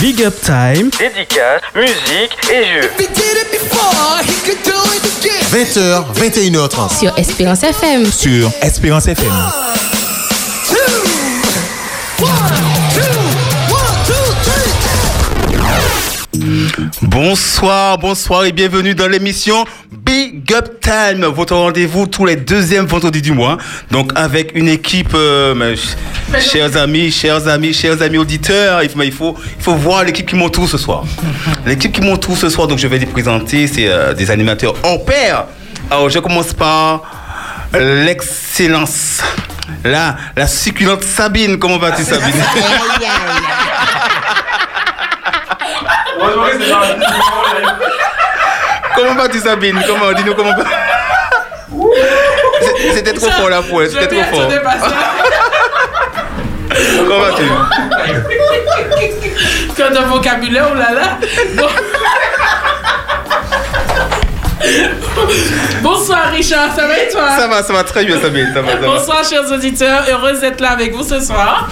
Big Up Time, dédicace, musique et jeux. 20h, 21h30. Sur Espérance FM. Sur Espérance FM. Bonsoir, bonsoir et bienvenue dans l'émission Big Up Time, votre rendez-vous tous les deuxièmes vendredis du mois. Donc avec une équipe, euh, ch- chers amis, chers amis, chers amis auditeurs, il faut, il faut, il faut voir l'équipe qui m'entoure ce soir. L'équipe qui m'entoure ce soir, donc je vais les présenter, c'est euh, des animateurs en pair. Alors je commence par l'excellence. Là, la succulente Sabine, comment vas-tu Sabine? Comment vas-tu Sabine Comment? Dis-nous comment va- C'est- C'était trop fort la poêle, c'était trop fort. Comment vas-tu Quand un vocabulaire, oh là là. Bon. Bonsoir Richard, ça va et toi? Ça va, ça va très bien ça va, ça va. Bonsoir chers auditeurs, heureuse d'être là avec vous ce soir.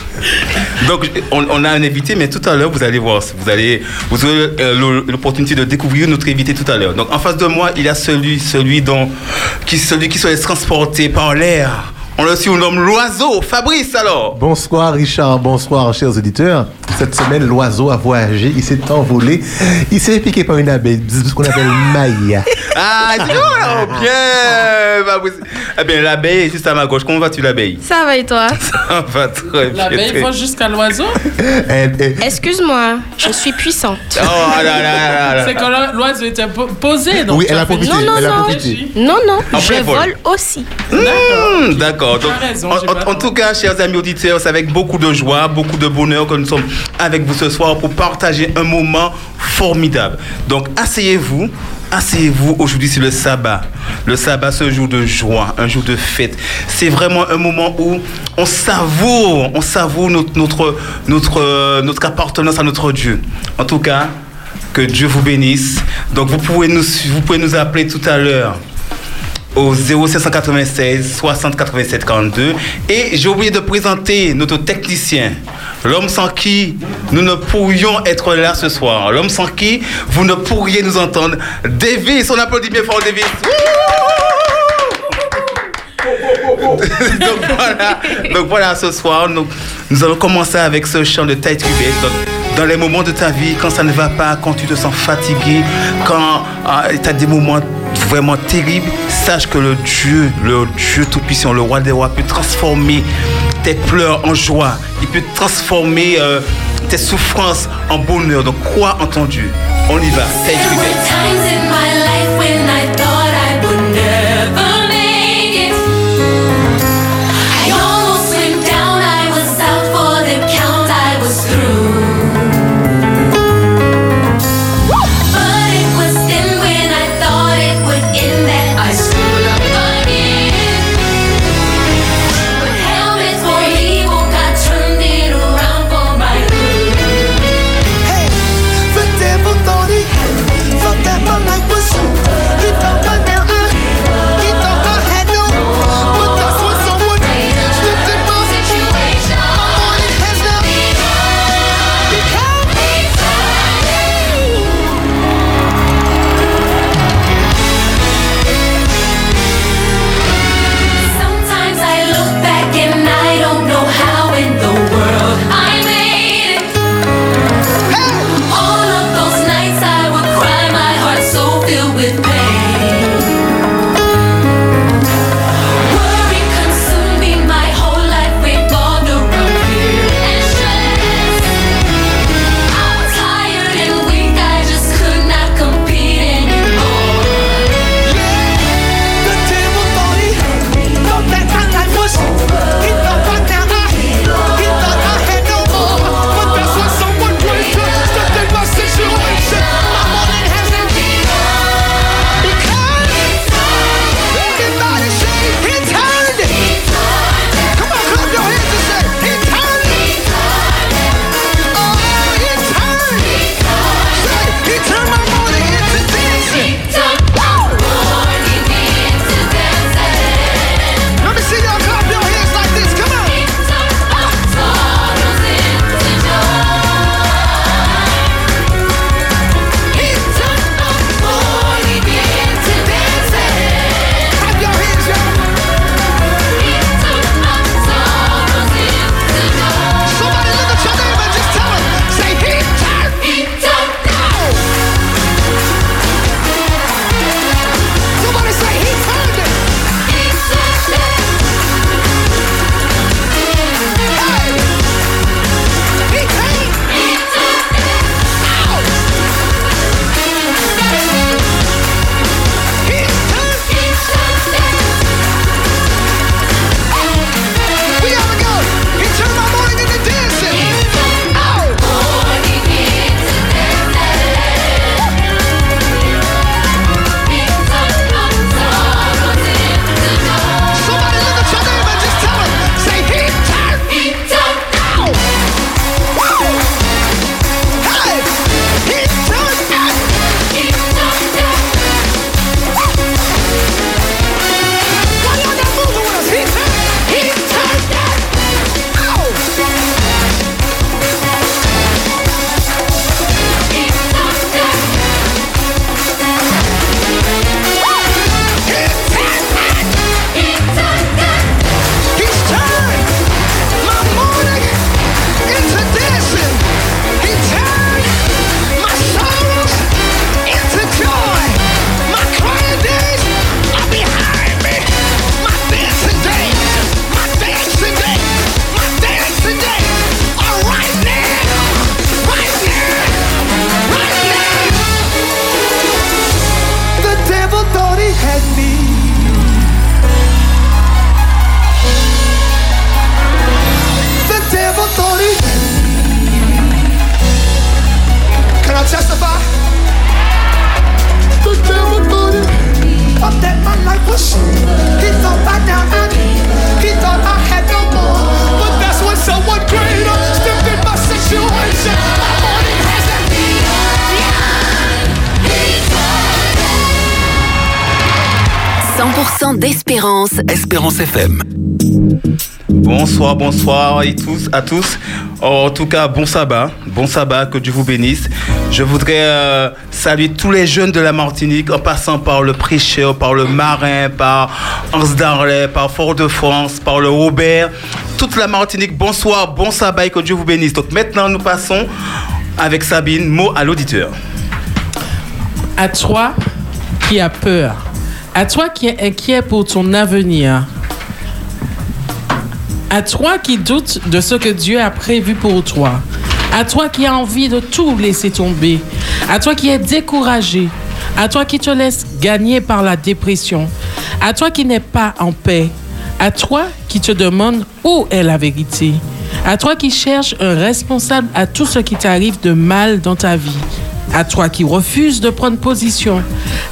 Donc on, on a un invité, mais tout à l'heure vous allez voir, vous allez, vous aurez euh, l'o- l'opportunité de découvrir notre invité tout à l'heure. Donc en face de moi, il y a celui, celui dont, qui, celui qui se laisse transporter par l'air. On le surnomme l'oiseau, Fabrice alors. Bonsoir Richard, bonsoir chers auditeurs. Cette semaine, l'oiseau a voyagé, il s'est envolé, il s'est piqué par une abeille, ce qu'on appelle maille. Ah, dis donc, bien, Fabrice. Eh bien, l'abeille est juste à ma gauche. Comment vas-tu l'abeille? Ça va et toi? Ça va très bien. L'abeille va jusqu'à l'oiseau? Excuse-moi, je suis puissante. Oh là là là là C'est là. quand là, l'oiseau était po- posé. Donc Oui, elle a profité, Non, non, elle a non. profité. Non, non, je vole aussi. Hmm, D'accord. En, tout cas, chers amis auditeurs, c'est avec beaucoup de joie, beaucoup de bonheur que nous sommes avec vous ce soir pour partager un moment formidable. Donc, asseyez-vous. Asseyez-vous aujourd'hui c'est le sabbat. Le sabbat, ce jour de joie, un jour de fête. C'est vraiment un moment où on savoure, on savoure notre, notre, notre, notre appartenance à notre Dieu. En tout cas, que Dieu vous bénisse. Donc, vous pouvez nous, vous pouvez nous appeler tout à l'heure au 0796 60 87 42. Et j'ai oublié de présenter notre technicien, l'homme sans qui nous ne pourrions être là ce soir, l'homme sans qui vous ne pourriez nous entendre. Davis, on applaudit bien fort Davis. donc, voilà, donc voilà, ce soir, nous, nous allons commencer avec ce chant de. Donc, dans les moments de ta vie, quand ça ne va pas, quand tu te sens fatigué, quand tu as des moments vraiment terribles, sache que le Dieu, le Dieu Tout-Puissant, le Roi des Rois, peut transformer tes pleurs en joie. Il peut transformer euh, tes souffrances en bonheur. Donc crois en Dieu. On y va. FM. Bonsoir, bonsoir et tous, à tous. En tout cas, bon sabbat, bon sabbat, que Dieu vous bénisse. Je voudrais euh, saluer tous les jeunes de la Martinique, en passant par le prêcheur, par le marin, par Hans Darley, par Fort-de-France, par le Robert. Toute la Martinique, bonsoir, bon sabbat et que Dieu vous bénisse. Donc maintenant, nous passons avec Sabine, mot à l'auditeur. À toi qui as peur. À toi qui es inquiet pour ton avenir. À toi qui doutes de ce que Dieu a prévu pour toi. À toi qui as envie de tout laisser tomber. À toi qui es découragé. À toi qui te laisse gagner par la dépression. À toi qui n'es pas en paix. À toi qui te demande où est la vérité. À toi qui cherches un responsable à tout ce qui t'arrive de mal dans ta vie. À toi qui refuses de prendre position.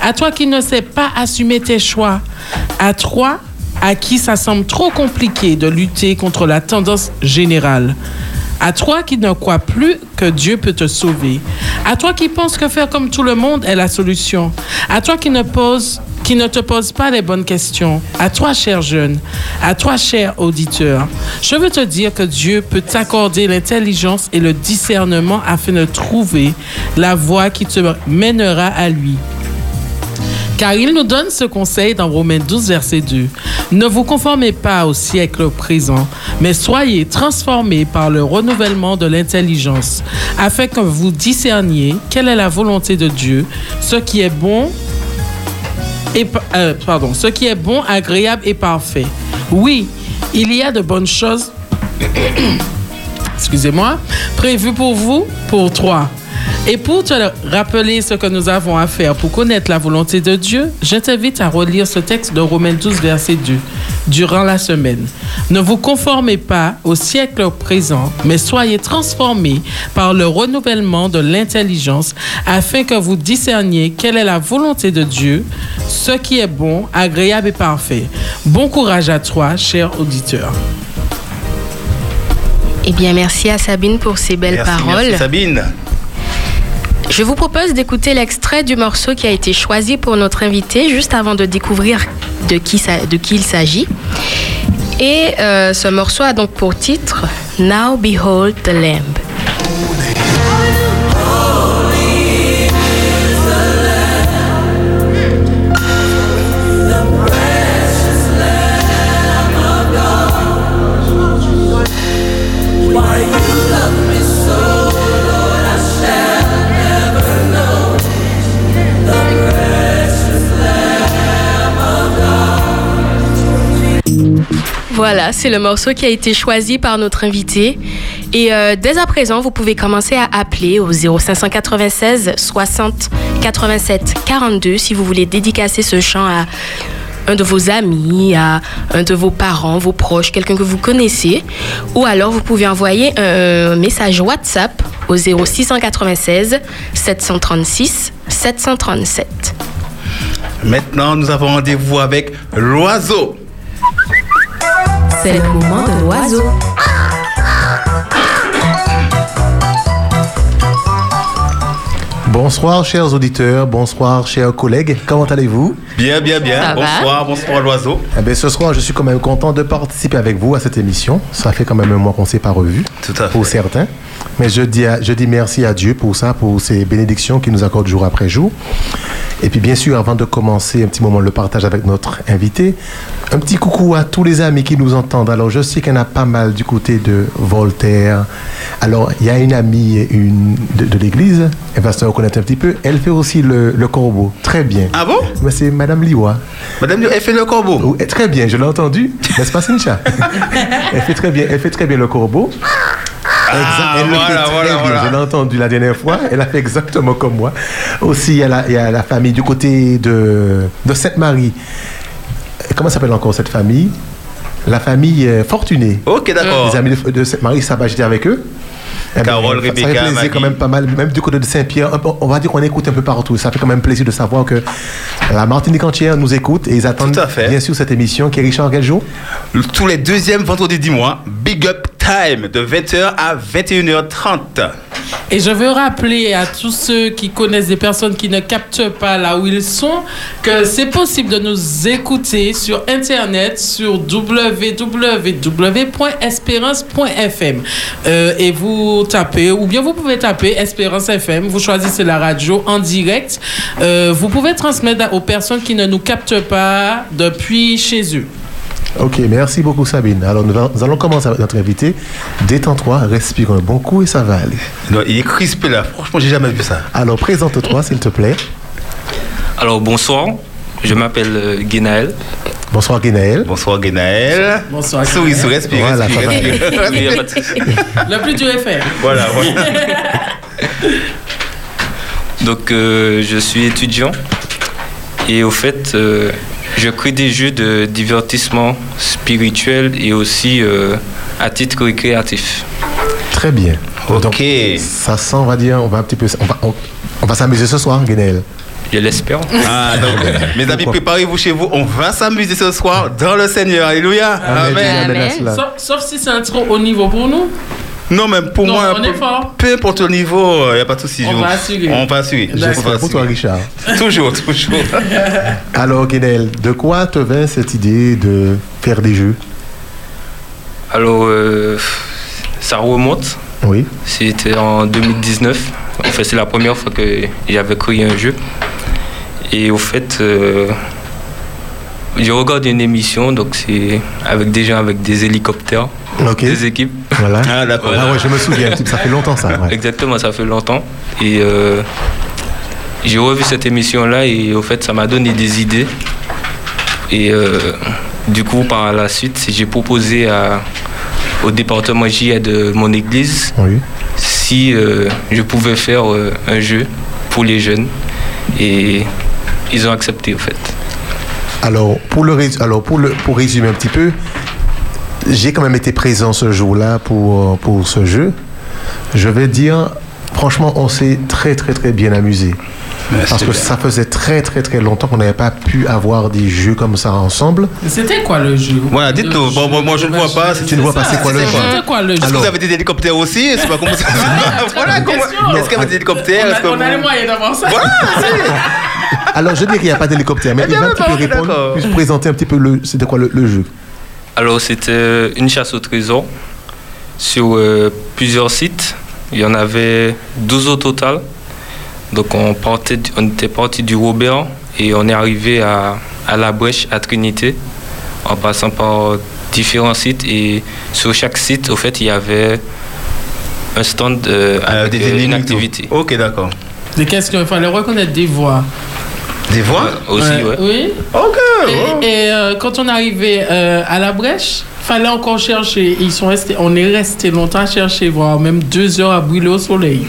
À toi qui ne sais pas assumer tes choix. À toi à qui ça semble trop compliqué de lutter contre la tendance générale. À toi qui ne crois plus que Dieu peut te sauver. À toi qui penses que faire comme tout le monde est la solution. À toi qui ne pose qui ne te pose pas les bonnes questions. À toi, cher jeune. À toi, cher auditeur. Je veux te dire que Dieu peut t'accorder l'intelligence et le discernement afin de trouver la voie qui te mènera à lui. Car il nous donne ce conseil dans Romains 12, verset 2. Ne vous conformez pas au siècle présent, mais soyez transformés par le renouvellement de l'intelligence, afin que vous discerniez quelle est la volonté de Dieu, ce qui est bon et, euh, pardon, ce qui est bon, agréable et parfait. Oui, il y a de bonnes choses excusez-moi, prévu pour vous, pour toi. Et pour te rappeler ce que nous avons à faire pour connaître la volonté de Dieu, je t'invite à relire ce texte de Romains 12, verset 2, durant la semaine. Ne vous conformez pas au siècle présent, mais soyez transformés par le renouvellement de l'intelligence, afin que vous discerniez quelle est la volonté de Dieu, ce qui est bon, agréable et parfait. Bon courage à toi, cher auditeur. Eh bien, merci à Sabine pour ces belles Merci, paroles. merci Sabine. Je vous propose d'écouter l'extrait du morceau qui a été choisi pour notre invité juste avant de découvrir de qui, il s'agit. Et euh, ce morceau a donc pour titre Now Behold the Lamb. Voilà, c'est le morceau qui a été choisi par notre invité. Et euh, dès à présent, vous pouvez commencer à appeler au 0596 60 87 42 si vous voulez dédicacer ce chant à un de vos amis, à un de vos parents, vos proches, quelqu'un que vous connaissez. Ou alors, vous pouvez envoyer un message WhatsApp au 0696 736 737. Maintenant, nous avons rendez-vous avec l'oiseau. C'est le moment de l'oiseau. Bonsoir, chers auditeurs. Bonsoir, chers collègues. Comment allez-vous? Bien, bien, bien. Ça va bonsoir, bonsoir l'oiseau. Eh bien, Ce soir, je suis quand même content de participer avec vous à cette émission. Ça fait quand même un mois qu'on ne s'est pas revu. Tout à fait. Pour certains. Mais je dis, à- je dis merci à Dieu pour ça, pour ces bénédictions qu'il nous accorde jour après jour. Et puis, bien sûr, avant de commencer un petit moment le partage avec notre invité, un petit coucou à tous les amis qui nous entendent. Alors, je sais qu'il y en a pas mal du côté de Voltaire. Alors, il y a une amie une, de, de l'église, elle va se reconnaître un petit peu. Elle fait aussi le, le corbeau. Très bien. Ah bon? Mais c'est Madame Liwa. Madame, elle fait le corbeau? Oh, eh, très bien, je l'ai entendu. N'est-ce pas, Cynthia? Elle fait très bien, elle fait très bien le corbeau. Exact- elle le voilà, très voilà. Je l'ai entendu la dernière fois. Elle a fait exactement comme moi. Aussi, il y a la, il y a la famille du côté de, de Sainte-Marie. Comment s'appelle encore cette famille? La famille euh, Fortunée. Ok, d'accord. Les amis de, de Sainte-Marie, ça va, j'étais avec eux. Eh ben, Carole, ça- Ça Rebecca, fait plaisir quand même pas mal, même du côté de Saint-Pierre. On va dire qu'on écoute un peu partout. Ça fait quand même plaisir de savoir que la Martinique entière nous écoute et ils attendent Tout à fait. bien sûr cette émission qui est Richard quel jour? Tous les deuxièmes vendredis du mois, Big Up De 20h à 21h30. Et je veux rappeler à tous ceux qui connaissent des personnes qui ne captent pas là où ils sont que c'est possible de nous écouter sur Internet sur www.espérance.fm. Euh, et vous tapez, ou bien vous pouvez taper Espérance FM, vous choisissez la radio en direct. Euh, vous pouvez transmettre aux personnes qui ne nous captent pas depuis chez eux. Ok, merci beaucoup Sabine. Alors nous, allons commencer avec notre invité. Détends-toi, respire un bon coup et ça va aller. Non, il est crispé là. Franchement, j'ai jamais vu ça. Alors présente-toi s'il te plaît. Alors bonsoir, je m'appelle euh, Guénaël. Bonsoir Guénaël. Bonsoir Guénaël. Bonsoir. Souris, souris, respire, Voilà, respire. Le plus dur est fait. Voilà, voilà. Donc euh, je suis étudiant et au fait euh, je crée des jeux de divertissement spirituel et aussi euh, à titre récréatif. Très bien. Ok. Donc, ça sent, on va dire, on va un petit peu, on va, on, on va s'amuser ce soir, Guénaël. Je l'espère. Ah, donc, mes amis, préparez-vous chez vous. On va s'amuser ce soir dans le Seigneur. Alléluia. Amen. Sauf, sauf si c'est un trop haut niveau pour nous. Non, même pour Non, moi, on est peu- fort. peu importe le niveau, il n'y a pas de souci. On je- va assurer. On va assurer. J'espère pour toi. Richard. Toujours, toujours. Alors, Guénaël, de quoi te vint cette idée de faire des jeux? Alors euh, ça remonte. Oui. C'était en 2019. En fait c'est la première fois que j'avais créé un jeu. Et au fait euh, je regarde une émission donc c'est avec des gens avec des hélicoptères, des équipes. Voilà. Ah, d'accord. Ah ouais, je me souviens, ça fait longtemps ça. ouais. Exactement, ça fait longtemps. Et euh, j'ai revu cette émission-là et au fait, ça m'a donné des idées. Et euh, du coup, par la suite, j'ai proposé à- au département JA de mon église Oui. si euh, je pouvais faire euh, un jeu pour les jeunes. Et ils ont accepté, au fait. Alors, pour, le, alors pour, pour résumer un petit peu, j'ai quand même été présent ce jour-là pour, pour ce jeu. Je vais dire, franchement, on s'est très très très bien amusé. Parce que ça faisait très très très longtemps qu'on n'avait pas pu avoir des jeux comme ça ensemble. C'était quoi le jeu? Voilà, dites-nous. Bon, bon, moi, je ne vois pas. Tu ne vois pas c'est quoi le jeu? C'était quoi le jeu Est-ce que vous avez des hélicoptères aussi? Pas comment ça Voilà. Est-ce qu'il y avait des hélicoptères? On a, les moyens d'avoir ça. Alors, je dis qu'il n'y a pas d'hélicoptère, mais il va un petit peu répondre, puis présenter un petit peu le, c'était quoi le, jeu? Alors, c'était une chasse au trésor sur euh, plusieurs sites. Il y en avait 12 au total. Donc, on, partait, du- on était parti du Robert et on est arrivé à, à La Brèche, à Trinité, en passant par différents sites. Et sur chaque site, au fait, il y avait un stand euh, Euh, avec des euh, une activité. tout. Ok, d'accord. Des questions, il fallait reconnaître des voix? Des voix? Euh, aussi, Ouais, ouais. Oui. Ok. Et, et, euh, quand on arrivait euh, à la brèche, fallait encore chercher. Ils sont restés, on est resté longtemps à chercher, voire même deux heures à brûler au soleil.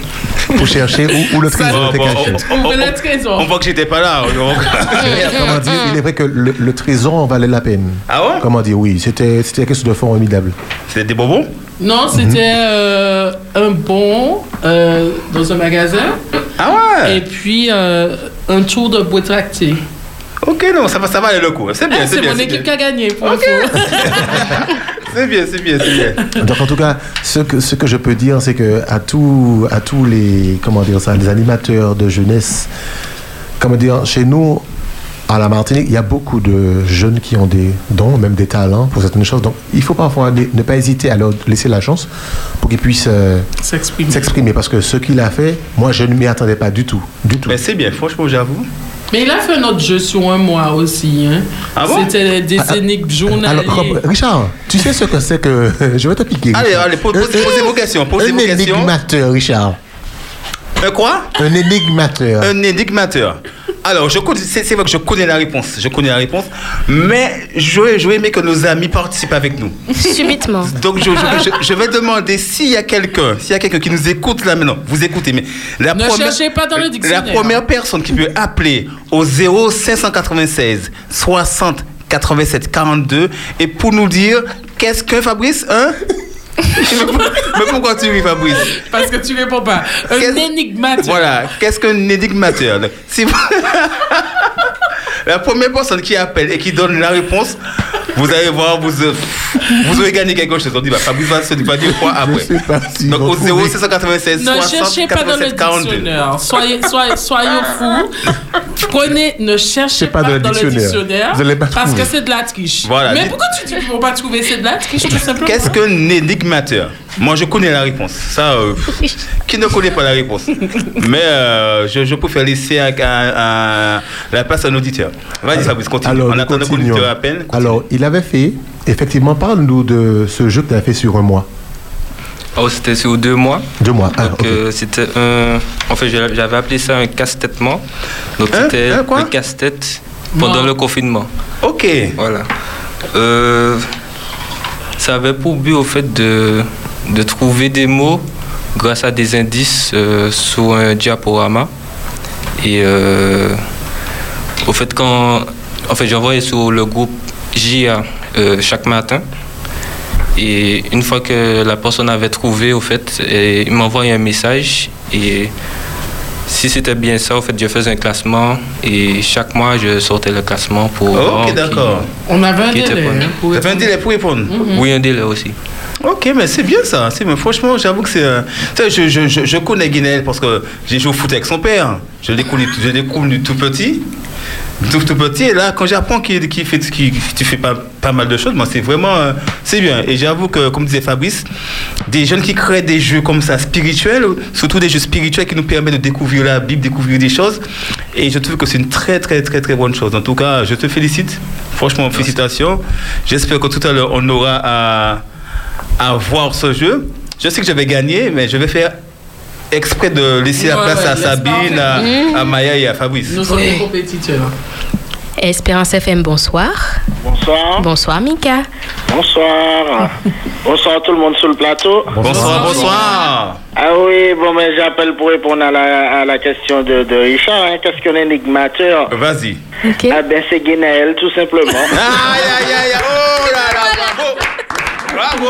Pour chercher où, où le trésor était bon, caché. on- on- le trésor. On voit que j'étais pas là. donc. Comment dire, il est vrai que le, le trésor en valait la peine. Ah ouais? Comment dire, oui, c'était c'était quelque chose de formidable. C'était des bonbons? Non, c'était euh, un bon euh, dans un magasin Ah ouais? Et puis euh, un tour de bois tracté. Ok, non, ça va, ça va aller le coup. C'est bien, Ah, c'est c'est bien. mon c'est équipe qui a gagné pour. C'est bien, c'est bien, c'est bien. Donc en tout cas, ce que, ce que je peux dire, c'est que à tous, à tous les, comment dire ça, les animateurs de jeunesse, comment dire, chez nous, à la Martinique, il y a beaucoup de jeunes qui ont des dons, même des talents pour certaines choses. Donc il faut parfois ne ne pas hésiter à leur laisser la chance pour qu'ils puissent euh, S'exprimer. s'exprimer. Parce que ce qu'il a fait, moi je ne m'y attendais pas du tout. Du tout. Mais c'est bien, franchement, j'avoue. Mais il a fait un autre jeu sur un mois aussi. Hein. Ah bon? C'était des énigmes journaliers. Alors, Richard, tu sais ce que c'est que. Je vais te piquer. Allez, allez, posez vos questions. Posez un vos questions. énigmateur, Richard. Un quoi? Un énigmateur. Un énigmateur. Alors, je connais- c'est vrai que je connais la réponse. Je connais la réponse. Mais j'aurais j'aurais aimé que nos amis participent avec nous. Subitement. Donc, je, je- je- je vais demander s'il y a quelqu'un, s'il y a quelqu'un qui nous écoute là maintenant, vous écoutez, mais la Ne cherchez pas dans le dictionnaire. La première personne qui peut appeler au 0596 60 87 42 et pour nous dire qu'est-ce que Fabrice, hein? Mais pourquoi tu ris, Fabrice? Parce que tu réponds pas. Un énigmateur. Voilà, qu'est-ce qu'un énigmateur? Vous... la première personne qui appelle et qui donne la réponse, vous allez voir, vous, euh, vous aurez gagné quelque chose. On dit, bah, Fabrice va se va dire quoi après? sais pas si Donc, au retrouver- 0796 Ne 60 cherchez pas dans le 87 42. dictionnaire. Soyez, soyez, soyez fous. Prenez, ne cherchez pas pas, dans le dans le dictionnaire. dictionnaire. Vous allez pas parce trouver. que c'est de la triche. Voilà. Mais pourquoi tu dis qu'ils ne vont pas trouver? C'est de la triche, tout simplement. Qu'est-ce qu'un énigmateur? Moi, je connais la réponse. Ça, euh, qui ne connaît pas la réponse? Mais euh, je, je préfère laisser à, à- à la place à un auditeur. Vas-y, Fabrice, continue. Alors, en attendant que l'auditeur appelle. continue. Alors, il avait fait, effectivement, parle-nous de ce jeu que tu as fait sur un mois. Oh, c'était sur deux mois. Deux mois. Ah, Donc, euh, c'était un. En fait, j'avais appelé ça un casse-tête-ment. Donc, Hein? c'était Hein, quoi? le casse-tête pendant Non. le confinement. Ok. Voilà. Euh, ça avait pour but, au fait, de, de trouver des mots grâce à des indices euh, sur un diaporama. Et euh, au fait, quand. En fait, j'envoyais sur le groupe JA euh, chaque matin. Et une fois que la personne avait trouvé, au fait, et il m'envoyait un message. Et si c'était bien ça, au fait, je faisais un classement. Et chaque mois, je sortais le classement pour. Ok, d'accord. On avait un délai. hein, pour fait un délai pour répondre. Oui, un délai aussi. Ok, mais c'est bien ça. Mais franchement, j'avoue que c'est. euh, je, je, je, je connais Guinel parce que j'ai joué au foot avec son père. Je connu, je l'ai connu tout petit. Tout, tout petit. Et là, quand j'apprends qu'il, fait, pas mal de choses, moi, c'est vraiment. euh, c'est bien. Et j'avoue que, comme disait Fabrice, des jeunes qui créent des jeux comme ça spirituels, surtout des jeux spirituels qui nous permettent de découvrir la Bible, découvrir des choses. Et je trouve que c'est une très, très, très, très bonne chose. En tout cas, je te félicite. Franchement, félicitations. J'espère que tout à l'heure, on aura à à voir ce jeu. Je sais que je vais gagner, mais je vais faire exprès de laisser la place ouais, à Sabine, pas, à, à Maya et à Fabrice. Nous sommes Oui. compétiteurs. Espérance FM, bonsoir. Bonsoir. Bonsoir, Mika. Bonsoir. bonsoir tout le monde sur le plateau. Bonsoir, bonsoir. Ah oui, bon, mais j'appelle pour répondre à la, à la question de, de Richard. hein. Qu'est-ce qu'un énigmateur? Vas-y. Ah ben c'est Guénaël, tout simplement. Aïe, aïe, aïe, aïe. Oh là là, bravo. Bravo.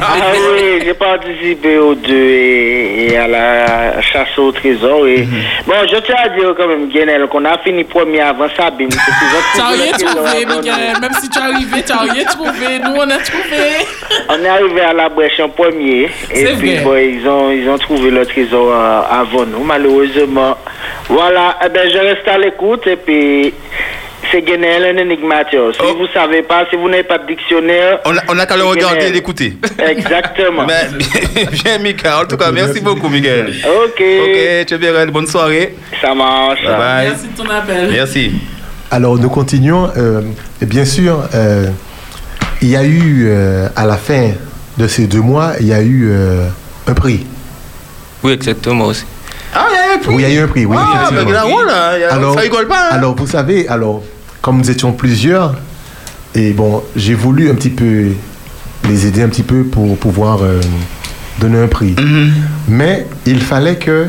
ah oui, j'ai participé aux deux et, et à la chasse au trésor. Et... Bon, je tiens à dire quand même, Guénaël, qu'on a fini premier avant ont T'as trouvé rien trouvé. Miguel. Même si tu es arrivé, t'as rien trouvé. Nous, on a trouvé. On est arrivé à la brèche en premier. Et puis, bon, ils ont, ils ont trouvé le trésor euh, avant nous, malheureusement. Voilà, eh ben, je reste à l'écoute et puis c'est Guénel, un énigmateur. Si Oh. vous savez pas, si vous n'avez pas de dictionnaire. On a, on a qu'à le regarder et l'écouter. Exactement. Mais, bien, Mika. En tout cas, merci beaucoup, Miguel. Ok, Ok, tu es bien, bonne soirée. ça marche. Bye bye. Merci de ton appel. Merci. Alors, nous continuons. Euh, et bien sûr, euh, il y a eu, euh, à la fin de ces deux mois, il y a eu euh, un prix. Oui, exactement aussi. Ah, il y a un prix. Oui, il y a eu un prix, oui, Ah, mais là, oh là, il y a- ça rigole pas. hein. alors, vous savez, alors, comme nous étions plusieurs, et bon, j'ai voulu un petit peu les aider un petit peu pour pouvoir euh, donner un prix. Mhm. Mais il fallait que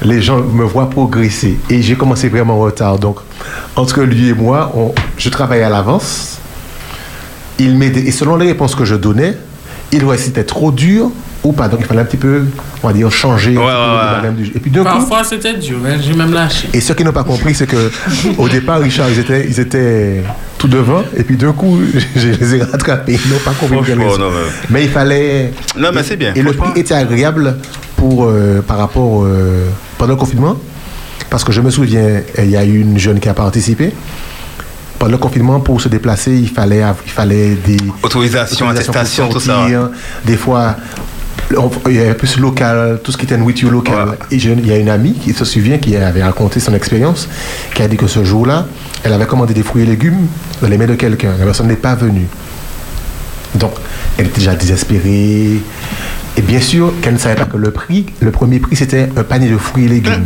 les gens me voient progresser. Et j'ai commencé vraiment en retard. Donc, entre lui et moi, on- je travaillais à l'avance. Il m'aidait. Et selon les réponses que je donnais, il c'était trop dur ou pas. Donc, il fallait un petit peu, on va dire, changer Ouais, ouais, du jeu. Et puis, d'un coup, Parfois, c'était dur. hein. J'ai même lâché. et ceux qui n'ont pas compris, c'est que au départ, Richard, ils étaient, ils étaient tout devant, et puis d'un coup, je les ai rattrapés. Ils n'ont pas compris non, mais- Mais il fallait. Non, mais c'est bien. Et le prix était agréable pour, euh, par rapport euh, pendant le confinement, parce que je me souviens, il y a eu une jeune qui a participé. Pendant le confinement, pour se déplacer, il fallait, il fallait des Autorisation, autorisations attestation, pour tout ça. Des fois, on- il y avait plus local, tout ce qui était. Ouais. Et je- il y a une amie qui se souvient, qui avait raconté son expérience, qui a dit que ce jour-là, elle avait commandé des fruits et légumes dans les mains de quelqu'un. La personne n'est pas venue. Donc, elle était déjà désespérée. Et bien sûr, qu'elle ne savait pas que le prix, le premier prix, c'était un panier de fruits et légumes.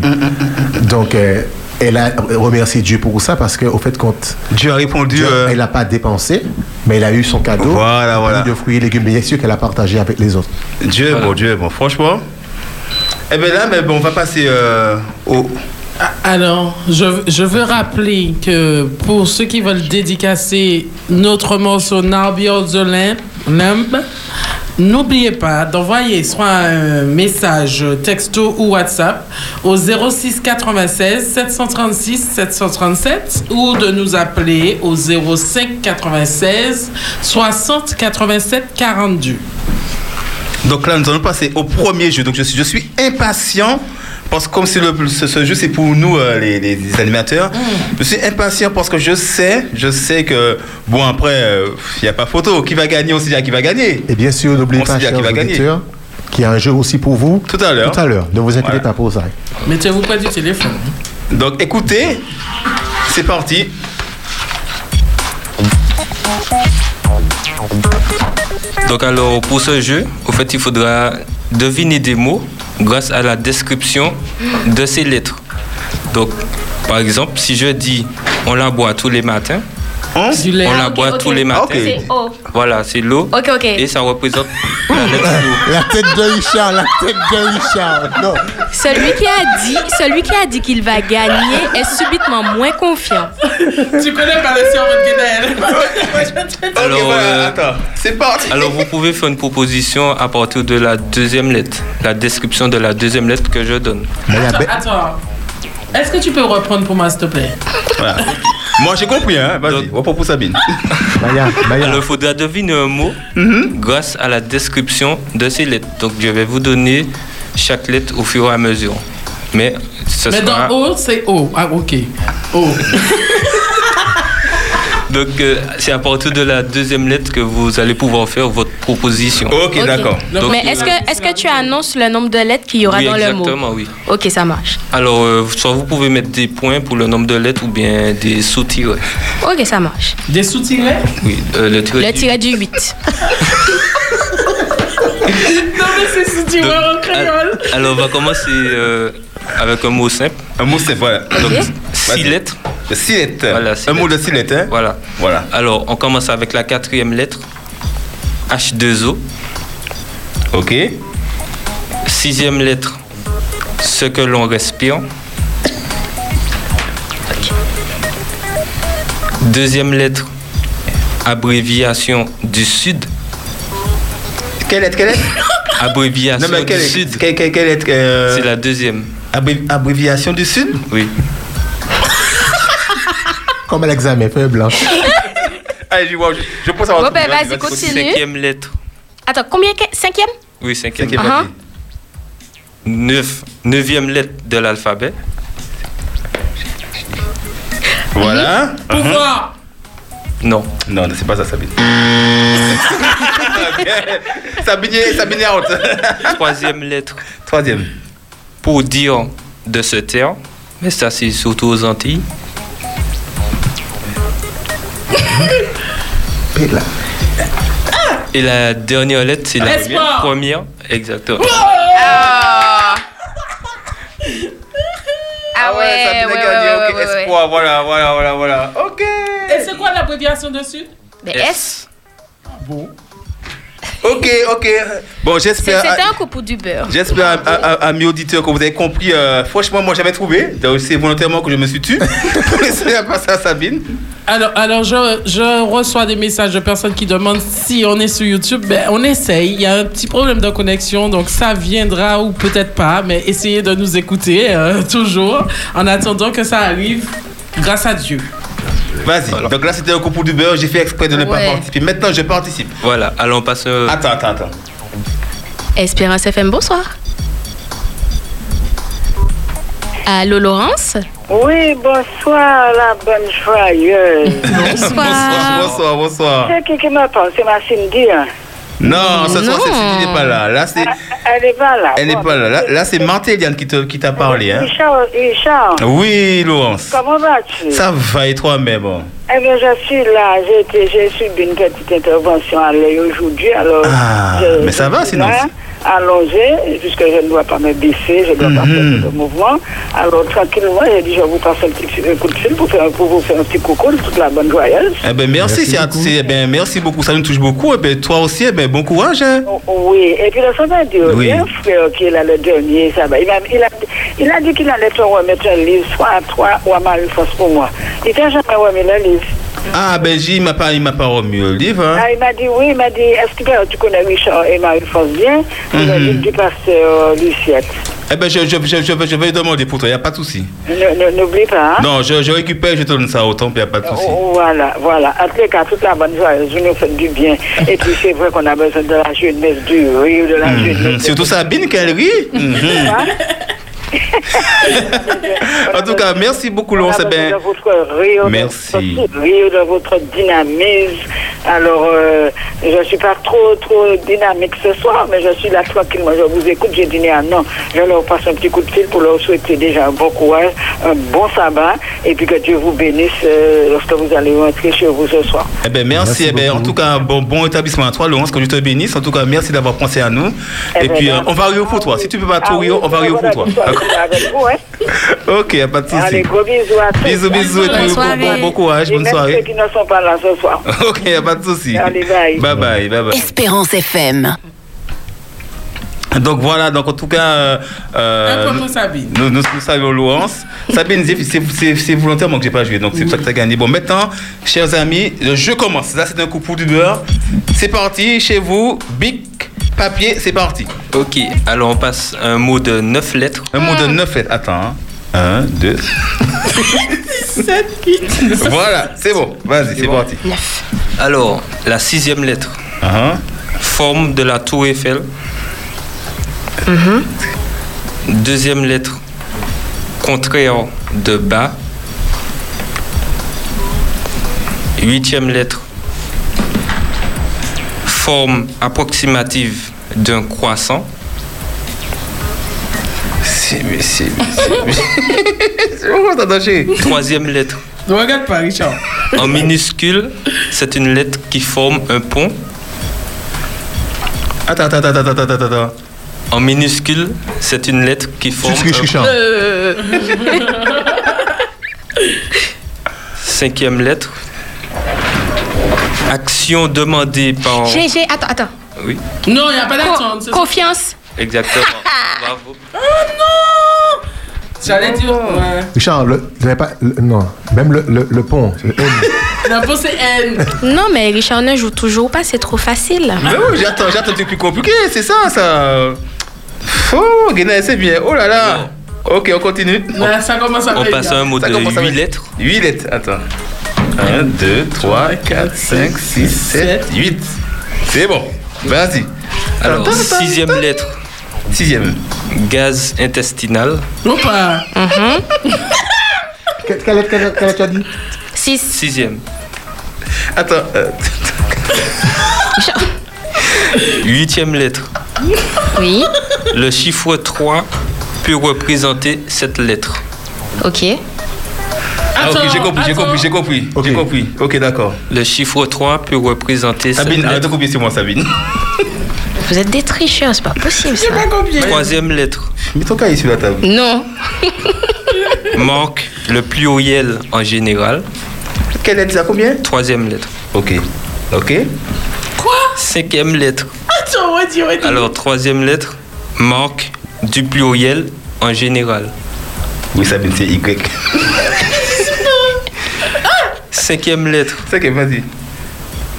Donc, euh, elle a remercié Dieu pour ça parce qu'au fait, quand Dieu a répondu. Dieu, euh, elle n'a pas dépensé, mais elle a eu son cadeau. Voilà, un voilà. de fruits et légumes, bien sûr qu'elle a partagé avec les autres. Dieu est bon, Dieu est bon. Franchement. Eh bien là, mais bon, on va passer euh, au. Ah, Alors, je, je veux rappeler que pour ceux qui veulent dédicacer notre morceau the Lamp, Lamp, N'oubliez pas d'envoyer soit un message texto ou WhatsApp au 06 96 736 737 ou de nous appeler au 05 96 60 87 42. Donc là, nous allons passer au premier jeu. Donc je suis, je suis impatient. Parce que comme c'est le, ce, ce jeu, c'est pour nous, euh, les, les- les animateurs. Je suis impatient parce que je sais, je sais que, bon, après, il n'y a pas photo. Qui va gagner, on sait déjà qui va gagner. Et bien sûr, n'oubliez pas, chers qui va gagner. auditeurs, qu'il y a un jeu aussi pour vous. Tout à l'heure. Tout à l'heure. Ne vous inquiétez Voilà. pas pour ça. Mettez-vous près du téléphone. Donc écoutez, c'est parti. Donc alors pour ce jeu, au fait il faudra deviner des mots grâce à la description de ces lettres. Donc par exemple si je dis on la boit tous les matins, Hein? Du lait. on la Ah, boit tous les matins. O. Voilà, c'est l'eau. Ok, ok. Et ça représente la tête de Richard, la tête de Richard. Non. Celui qui a dit, celui qui a dit qu'il va gagner est subitement moins confiant. tu connais pas le cerveau de. Alors, ok, voilà, euh, attends, c'est parti. Alors vous pouvez faire une proposition à partir de la deuxième lettre, la description de la deuxième lettre que je donne. Attends, attends. Est-ce que tu peux reprendre pour moi, s'il te plaît? Voilà. Moi j'ai compris, hein. Vas-y, reprends pour Sabine. Maya, Maya. Alors il faudra deviner un mot grâce à la description de ces lettres. Donc je vais vous donner chaque lettre au fur et à mesure. Mais ce Mais sera... dans O, c'est O. Ah, ok. O. Donc euh, c'est à partir de la deuxième lettre que vous allez pouvoir faire votre proposition. Ok, d'accord. Mais est-ce que, est-ce que tu annonces le nombre de lettres qu'il y aura Oui, dans le mot exactement, oui. Ok, ça marche. Alors, euh, soit vous pouvez mettre des points pour le nombre de lettres ou bien des sous-tirets. Ok, ça marche. Des sous-tirets Oui, euh, le tiret Le du- tiret du 8. Non, mais c'est sous-tirets en créole. Al- Alors, on va commencer euh, avec un mot simple. Un mot c'est voilà. Donc, Six lettres. De six lettres. Voilà, six un mot de six lettres, hein. Voilà. Voilà. Alors, on commence avec la quatrième lettre. H2O. Ok. Sixième lettre. Ce que l'on respire. Deuxième lettre. Abréviation du Sud. Quelle lettre, quelle lettre? Abréviation Non, mais quelle du Sud. quelle, quelle, quelle lettre euh, C'est la deuxième. abré- Abréviation du Sud? Oui. Comme à l'examen, feuille blanche. Allez, je vois, je, je pense avoir Bon, ben, trouvé. vas-y, continue. Cinquième lettre. Attends, combien Cinquième? Oui, cinquième. Cinquième, vas-y. Neuf, neuvième lettre de l'alphabet. Voilà. Pouvoir. Non. Non, c'est pas ça, Sabine. Sabine, Sabine est out. Troisième lettre. Troisième. Pour dire de se taire. Mais ça, c'est surtout aux Antilles. Et la dernière lettre, c'est la Espoir. première. Exactement. Ah ouais, Sabine a ouais, gagné. ouais, ok, ouais, ouais. espoir. Voilà, voilà, voilà, voilà. Ok. Et c'est quoi l'abréviation dessus? Mais S, Ok, ok. Bon, j'espère. c'était un coup pour du beurre. J'espère, à- à- à- amis auditeurs, que vous avez compris. euh, franchement, moi, j'avais trouvé. C'est volontairement que je me suis tu pour laisser passer à Sabine. Alors, alors je, je reçois des messages de personnes qui demandent si on est sur YouTube. Ben, on essaye. Il y a un petit problème de connexion, donc ça viendra ou peut-être pas. Mais essayez de nous écouter euh, toujours en attendant que ça arrive. Grâce à Dieu. Vas-y. Donc là, c'était un coup pour du beurre. J'ai fait exprès de ne pas participer. Maintenant, je participe. Voilà. Alors, on passe. euh, Attends, attends, attends. Espérance FM, bonsoir. Allô, Laurence? Oui, bonsoir, la bonne joyeuse. Bonsoir. Bonsoir, bonsoir. C'est qui qui m'appelle C'est ma Cindy. hein? Non, ce soir, n'est pas là. Là, c'est. Elle est pas là. Elle n'est Bon, pas là. Là, là, c'est Marthéliane qui te- qui t'a parlé. Hein. Richard, Richard, Oui, Laurence. comment vas-tu? Ça va et toi-même bon. Eh bien, je suis là. J'ai été- J'ai subi une petite intervention à l'œil aujourd'hui. Alors, Ah, je- mais ça va, sinon. là, Allongé, puisque je ne dois pas me baisser, je ne dois pas Mhm. faire de mouvement. Alors, tranquillement, j'ai dit, je vous passe un petit un coup de fil pour, faire, pour vous faire un petit coucou de toute la bonne joyeuse. Eh ben, merci, Merci eh ben, merci beaucoup. Ça nous touche beaucoup. Et ben, toi aussi, eh ben, bon courage. hein. Oh, Oui, et puis le dit, Oui. frère qui est là le dernier, ça va. Il a, il a, il a dit qu'il allait te remettre un livre, soit à toi ou à Marie-France pour moi. Il t'a jamais remis le livre. Ah, Benji, il m'a pas, il m'a pas remis le livre. hein. Ah, il m'a dit oui, il m'a dit, est-ce que euh, tu connais Richard et Marie-France bien Il m'a Mhm. du pasteur Luciette. Eh ben, je, je, je, je, vais- je demander pour toi, il n'y a pas de souci. N'oublie pas, hein Non, je, je récupère, je te donne ça autant, puis il n'y a pas de souci. Oh, Voilà, voilà. En les cas, toute la bonne joie, vous nous faites du bien. Et puis, c'est vrai qu'on a besoin de la jeunesse, du rire, de la Mhm. jeunesse. Surtout Sabine, qu'elle rit. en tout cas, merci beaucoup, Laurent rire, Merci. de votre rire, de votre dynamisme. Alors, euh, je ne suis pas trop, trop dynamique ce soir, mais je suis là tranquillement. Je vous écoute, j'ai dîné à non. Je leur passe un petit coup de fil pour leur souhaiter déjà un bon courage, un bon sabbat, et puis que Dieu vous bénisse euh, lorsque vous allez rentrer chez vous ce soir. Eh ben, merci. eh ben, en tout cas, bon, bon établissement à toi, Laurence, que je te bénisse. En tout cas, merci d'avoir pensé à nous. Eh Et ben, puis, euh, on va rire pour toi. Si tu peux pas tout Ah rire, oui, on va rire pour toi. suis avec vous, hein. Ok, y a pas de Allez, souci. gros bisous à tous. Bisous, bisous et Bonne puis bon, soirée. bon, bon courage, Et bonne même soirée. ceux qui ne sont pas là ce soir. Ok, y a pas de souci. Allez, bye. Bye bye, bye bye. Espérance FM. Donc voilà, donc en tout cas, euh, euh, nous, nous, nous saluons Laurence. Sabine, c'est- volontairement que j'ai pas joué, donc c'est pour ça que tu as gagné. Bon, maintenant, chers amis, le jeu commence. Là, c'est un coup pour du beurre. C'est parti, chez vous, bic, papier, c'est parti. Ok, alors on passe à un mot de 9 lettres. Un mot de 9 lettres. Attends, hein. 1, 2. 7, 8, Voilà, c'est bon. Vas-y, c'est parti. Alors, la sixième lettre. Uh-huh. Forme de la tour Eiffel. Deuxième lettre. Contraire de bas. Huitième lettre. Forme approximative d'un croissant. C'est, mais c'est, mais c'est. Troisième lettre. Ne regarde pas, Richard. En minuscule, c'est une lettre qui forme un pont. Attends, attends, attends, attends, attends, attends. En minuscule, c'est une lettre qui forme un Richard. Euh, Cinquième lettre. Action demandée par. J'ai, j'ai, attends, attends. Oui, Non, il n'y a pas d'attente. confiance. exactement. Bravo. Oh non J'allais dire. Ouais. Richard, le, pas, le- non, même le, le, le pont. le N. La peau, c'est N. Non, mais Richard ne joue toujours pas, c'est trop facile. Mais oui, j'attends, j'attends des plus compliqués, c'est ça, ça. Oh, Guinée, c'est bien. Oh là là. Ok, on continue. Ça commence à On passe à un mot Ça de commence 8 avec- lettres. 8 lettres, attends. 1, 2, 3, 4, 5, 6, 7, 8. C'est bon. Vas-y. Alors, sixième lettre. Sixième. Gaz intestinal. Non pas. Quelle quelle lettre quelle- quelle lettre tu as dit? 6. Sixième. Attends. euh, Huitième lettre. Oui, Le chiffre 3 peut représenter cette lettre. ok. Ah, ok, j'ai compris, j'ai compris, j'ai compris. Ok. J'ai compris. Ok, d'accord. Le chiffre 3 peut représenter Sabine, arrête de copier sur moi, Sabine. Vous êtes des tricheurs, c'est pas possible ça. Pas copié. Troisième lettre. Mets ton cahier sur la table. Non. Marque le pluriel en général. Quelle lettre, ça combien? Troisième lettre. Ok. Ok. Cinquième lettre. Attends, on va dire, on va dire. Alors, troisième lettre. Marque du pluriel en général. Oui, Sabine, c'est Y. Cinquième lettre. C'est ok, vas-y.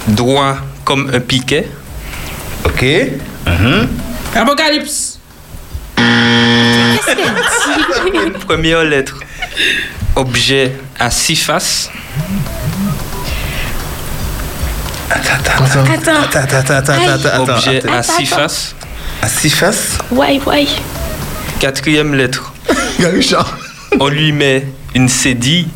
Droit comme un piquet. Ok. Mhm. Apocalypse. Première lettre. Objet à six faces. Attends, attends, attends. Attends. Attends, attends. Objet attends. à six faces. À six faces? Ouais, ouais. Quatrième lettre. On lui met une cédille.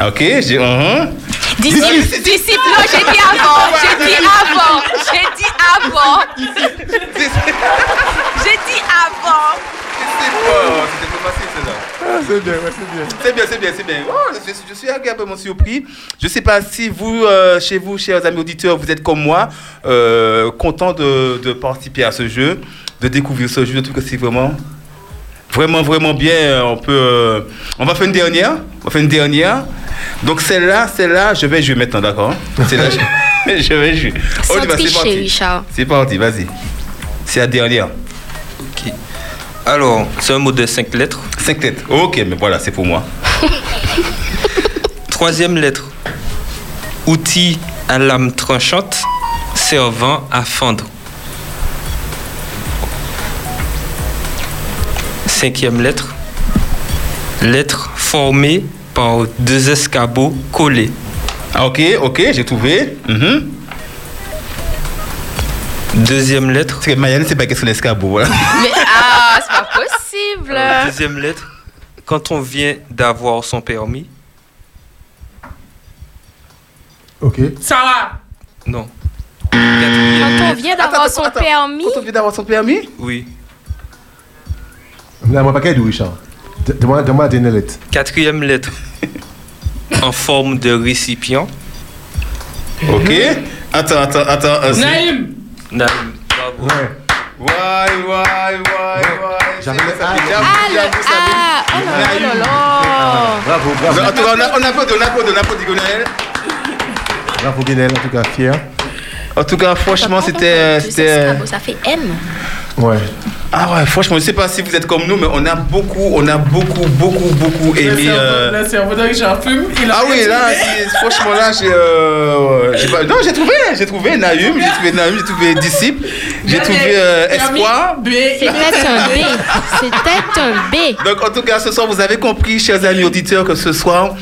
Ok, j'ai. mhm. Disciple, disciple, non, j'ai dit avant, j'ai dit avant, j'ai dit avant, j'ai dit avant. C'était pas facile, celle-là. C'est bien, ouais, c'est bien. C'est bien, c'est bien, c'est bien. Oh, je, suis- je suis agréablement surpris. Je ne sais pas si vous, euh, chez vous, chers amis auditeurs, vous êtes comme moi, euh, content de, de participer à ce jeu, de découvrir ce jeu. Je trouve que c'est vraiment, vraiment, vraiment bien. On peut, euh, on va faire une dernière. On va faire une dernière. Donc celle-là, celle-là, je vais jouer maintenant, d'accord Celle-là, je, je vais jouer. Sans c'est tricher, parti. Richard. C'est parti, vas-y. C'est la dernière. Ok. Alors, c'est un mot de cinq lettres. Cinq têtes. Ok, mais voilà, c'est pour moi. Troisième lettre. outil à lame tranchante servant à fendre. Cinquième lettre. Lettre formée par deux escabeaux collés. Ah, ok, ok, j'ai trouvé. Mhm. Deuxième lettre. C'est que Mayenne, c'est pas qu'est-ce que l'escabeau. voilà. Mais ah, c'est pas possible. Deuxième lettre. Quand on vient d'avoir son permis. Ok. Ça va. Non. Quand on vient d'avoir son permis. Quand on vient d'avoir son permis Oui. Là, moi, pas Richard. D- Demande demande à dernière lettre. Quatrième lettre. en forme de récipient. Ok. Attends, attends, attends. euh, Naïm. Naïm, bravo. Ouais. Why, why, why, why J'avais le A. fait- Ah, J'avoue, ah, oh là là. Bravo, fait- bravo. En tout cas, on a- on applaudit, on applaudit, on applaudit Gonaël. Bravo, Guinel, en tout cas, fier. En tout cas, franchement, c'était. Ça fait M. Ouais. Ah ouais, franchement, je sais pas si vous êtes comme nous, mais on a beaucoup, on a beaucoup, beaucoup, beaucoup aimé. cerveau, euh, le cerveau de Richard fume. Ah oui, là, c'est- franchement, là, j'ai. euh, j'ai pas- Non, j'ai trouvé, j'ai trouvé Naïm, j'ai trouvé Naïm, j'ai trouvé Disciple, j'ai trouvé euh, Espoir. B. C'était un B. C'était un B. Donc, en tout cas, ce soir, vous avez compris, chers amis auditeurs, que ce soir,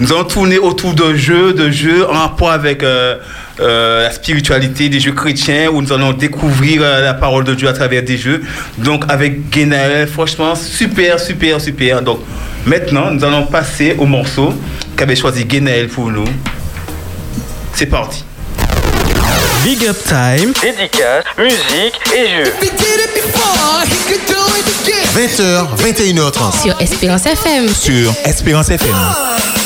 nous allons tourner autour de jeux, de jeux en rapport avec euh, euh, la spiritualité, des jeux chrétiens, où nous allons découvrir euh, la parole de Dieu à travers des jeux. Donc, avec Guénaël, franchement, super, super, super. Donc, maintenant, nous allons passer au morceau qu'avait choisi Guénaël pour nous. C'est parti. Big Up Time. Dédicace, musique et jeux. 20h, 21h30 Sur Espérance FM. sur Espérance FM.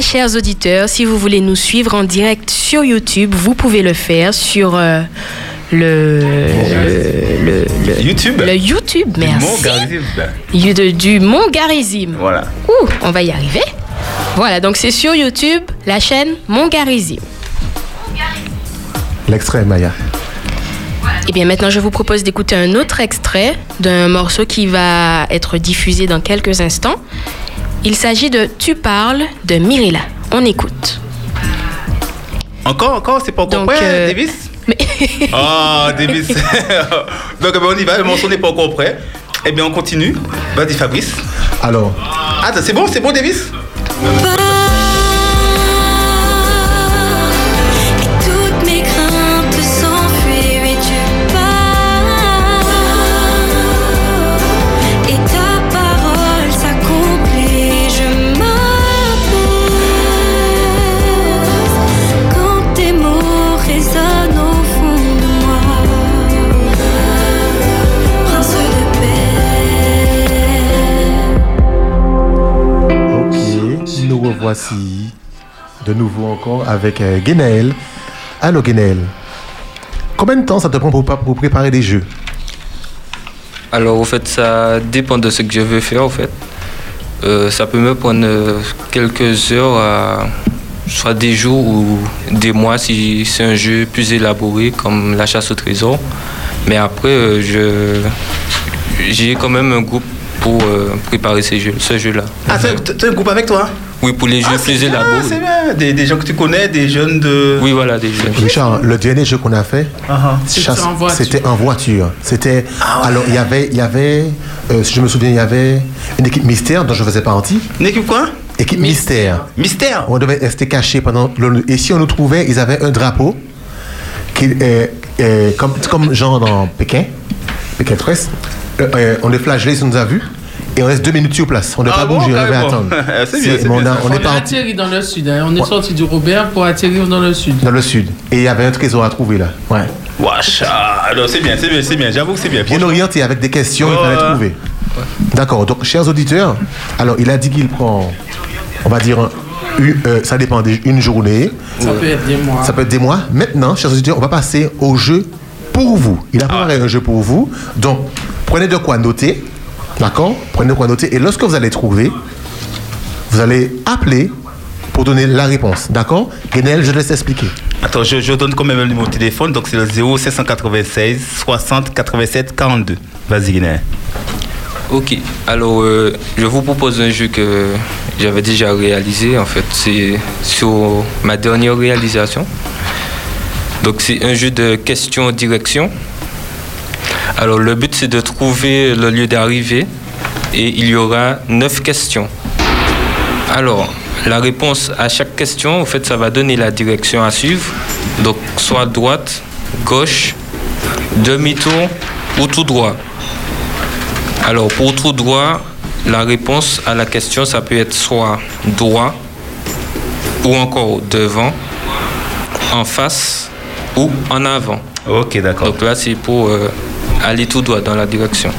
Chers auditeurs, si vous voulez nous suivre en direct sur YouTube, vous pouvez le faire sur euh, le, le, le- YouTube. le YouTube, merci. Du Mongarisme. Voilà. Ouh, on va y arriver. Voilà, donc c'est sur YouTube, la chaîne Mongarisme. L'extrait, Maya. Et bien maintenant, je vous propose d'écouter un autre extrait d'un morceau qui va être diffusé dans quelques instants. Il s'agit de Tu parles de Mirilla. On écoute. Encore, encore, c'est pas prêt, euh, Davis Ah, Davis. Donc, on y va, le morceau n'est pas encore prêt. Eh bien, on continue. Vas-y, Fabrice. Alors, Ah, c'est bon, c'est bon, Davis? Revoici de nouveau encore avec euh, Guénaël. Allô, Guénaël. Combien de temps ça te prend pour, pa- pour préparer des jeux? Alors, au fait, ça dépend de ce que je veux faire, au fait. Euh, ça peut me prendre euh, quelques heures, à, soit des jours ou des mois si c'est un jeu plus élaboré comme la chasse au trésor. Mais après, euh, je j'ai quand même un groupe pour euh, préparer ces jeux, ce jeu-là. Ah, tu as un groupe avec toi? Oui, pour les jeux Ah, bien, élaborés. C'est bien. Des, des gens que tu connais, des jeunes de. Oui, voilà, des jeux. Richard, le dernier jeu qu'on a fait, C'était en voiture. c'était en voiture. C'était alors il y avait, il y avait, euh, si je me souviens, il y avait une équipe mystère dont je faisais partie. Une équipe quoi? Équipe mystère. Mystère. On devait rester caché pendant. le- et si on nous trouvait, ils avaient un drapeau qui, euh, euh, comme, comme genre dans Pékin, Pékin Express. Euh, euh, on est flagellé si on nous a vus. Et on reste deux minutes sur place. On ne doit Ah pas bon, bouger, on devait carrément. attendre. C'est bien, c'est on, a- on On est atterri dans le sud. hein. On est sorti du Robert pour atterrir dans le sud. dans le sud. Et il y avait un trésor à trouver là. Ouais. Wesh, ah, alors c'est bien, c'est bien, c'est bien. J'avoue que c'est bien. Bien orienté avec des questions, il fallait Ouais. trouver. D'accord. Donc, chers auditeurs, alors il a dit qu'il prend, on va dire, une- euh, ça dépend d'une journée. Ça peut être des mois. Ça peut être des mois. Maintenant, chers auditeurs, on va passer au jeu pour vous. Il a préparé un jeu pour vous. Donc, prenez de quoi noter. D'accord? Prenez de quoi noter. Et lorsque vous allez trouver, vous allez appeler pour donner la réponse. D'accord? Guénel, je laisse expliquer. Attends, je, je donne quand même le numéro de téléphone, donc c'est le 0596 60 87 42. Vas-y, Guinée. Ok, alors euh, je vous propose un jeu que j'avais déjà réalisé en fait. C'est sur ma dernière réalisation. Donc c'est un jeu de questions-direction. Alors le but c'est de trouver le lieu d'arrivée et il y aura neuf questions. Alors la réponse à chaque question, en fait, ça va donner la direction à suivre. Donc soit droite, gauche, demi-tour ou tout droit. Alors, pour tout droit, la réponse à la question, ça peut être soit droit, ou encore devant, en face ou en avant. Ok, d'accord. Donc là, c'est pour euh, aller tout droit dans la direction.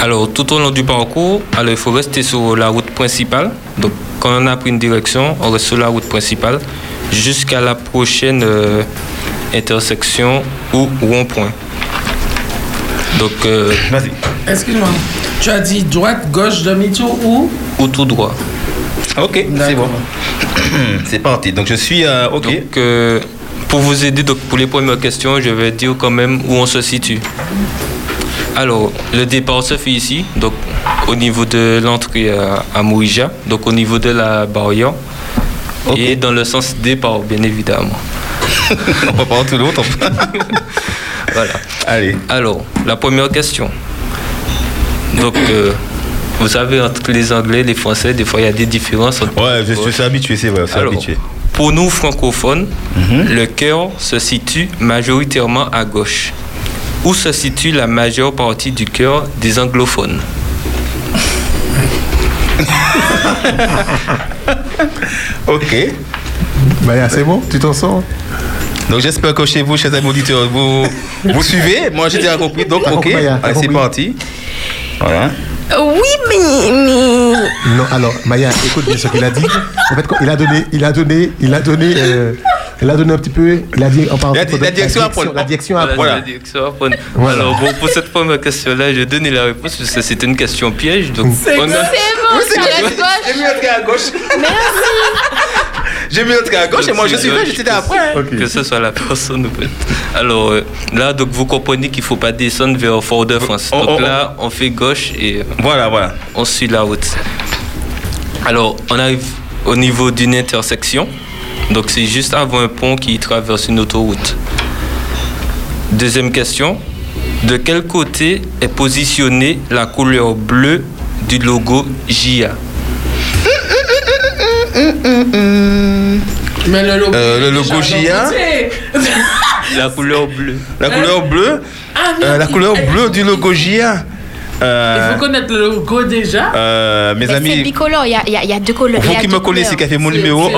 Alors, tout au long du parcours, alors, il faut rester sur la route principale. Donc, quand on a pris une direction, on reste sur la route principale jusqu'à la prochaine euh, intersection ou rond-point. Donc, euh, Vas-y. Excuse-moi. Tu as dit droite, gauche, demi-tour ou ou tout droit. Ok, c'est bon. c'est parti. Donc je suis. euh, ok. Donc, euh, pour vous aider, donc, pour les premières questions, je vais dire quand même où on se situe. Alors, le départ se fait ici, donc au niveau de l'entrée à, à Mouija, donc au niveau de la barrière, et dans le sens départ, bien évidemment. on va pas tout l'autre. voilà. Allez. Alors, la première question. Donc, euh, vous savez, entre les Anglais et les Français, des fois, il y a des différences. entre- Ouais, je suis habitué, c'est vrai, Alors, habitué. Pour nous francophones, le cœur se situe majoritairement à gauche. Où se situe la majeure partie du cœur des anglophones? Ok. Maya, c'est bon Tu t'en sors Donc j'espère que chez vous, chers amis auditeurs, vous, vous suivez. Moi j'ai compris. Donc ok, allez, c'est parti. Voilà. Oui, mais, mais Non, alors, Maya, écoute bien ce qu'il a dit. En fait, il a donné, il a donné, il a donné, euh, il a donné un petit peu, il a dit, en parlant La la direction à prendre. La direction à Voilà, prendre. la direction à prendre. Voilà. Alors, bon, pour cette première question-là, je donne la réponse parce que c'était une question piège. Donc, C'est on a- C'est bon, Oui, c'est reste gauche. J'ai J'ai mis l'autre à gauche et moi je suis là, j'étais après. hein. Que ce soit la personne. en fait. Alors euh, là, donc vous comprenez qu'il faut pas descendre vers Fort-de-France. Oh, Donc oh, oh. là, on fait gauche et euh, Voilà, voilà. on suit la route. Alors, on arrive au niveau d'une intersection. Donc c'est juste avant un pont qui traverse une autoroute. Deuxième question. De quel côté est positionnée la couleur bleue du logo JA Mais le logo. Euh, le logo remonté. La couleur bleue. La couleur bleue, Ah, mais euh, la il- couleur bleue du logo. Il Euh, faut connaître le logo déjà. euh, mes Mais c'est amis, bicolore, il y a, il y a- il y a deux couleurs. il vous a qui me connaissez, qui couleurs. avez mon C'est- numéro, c'est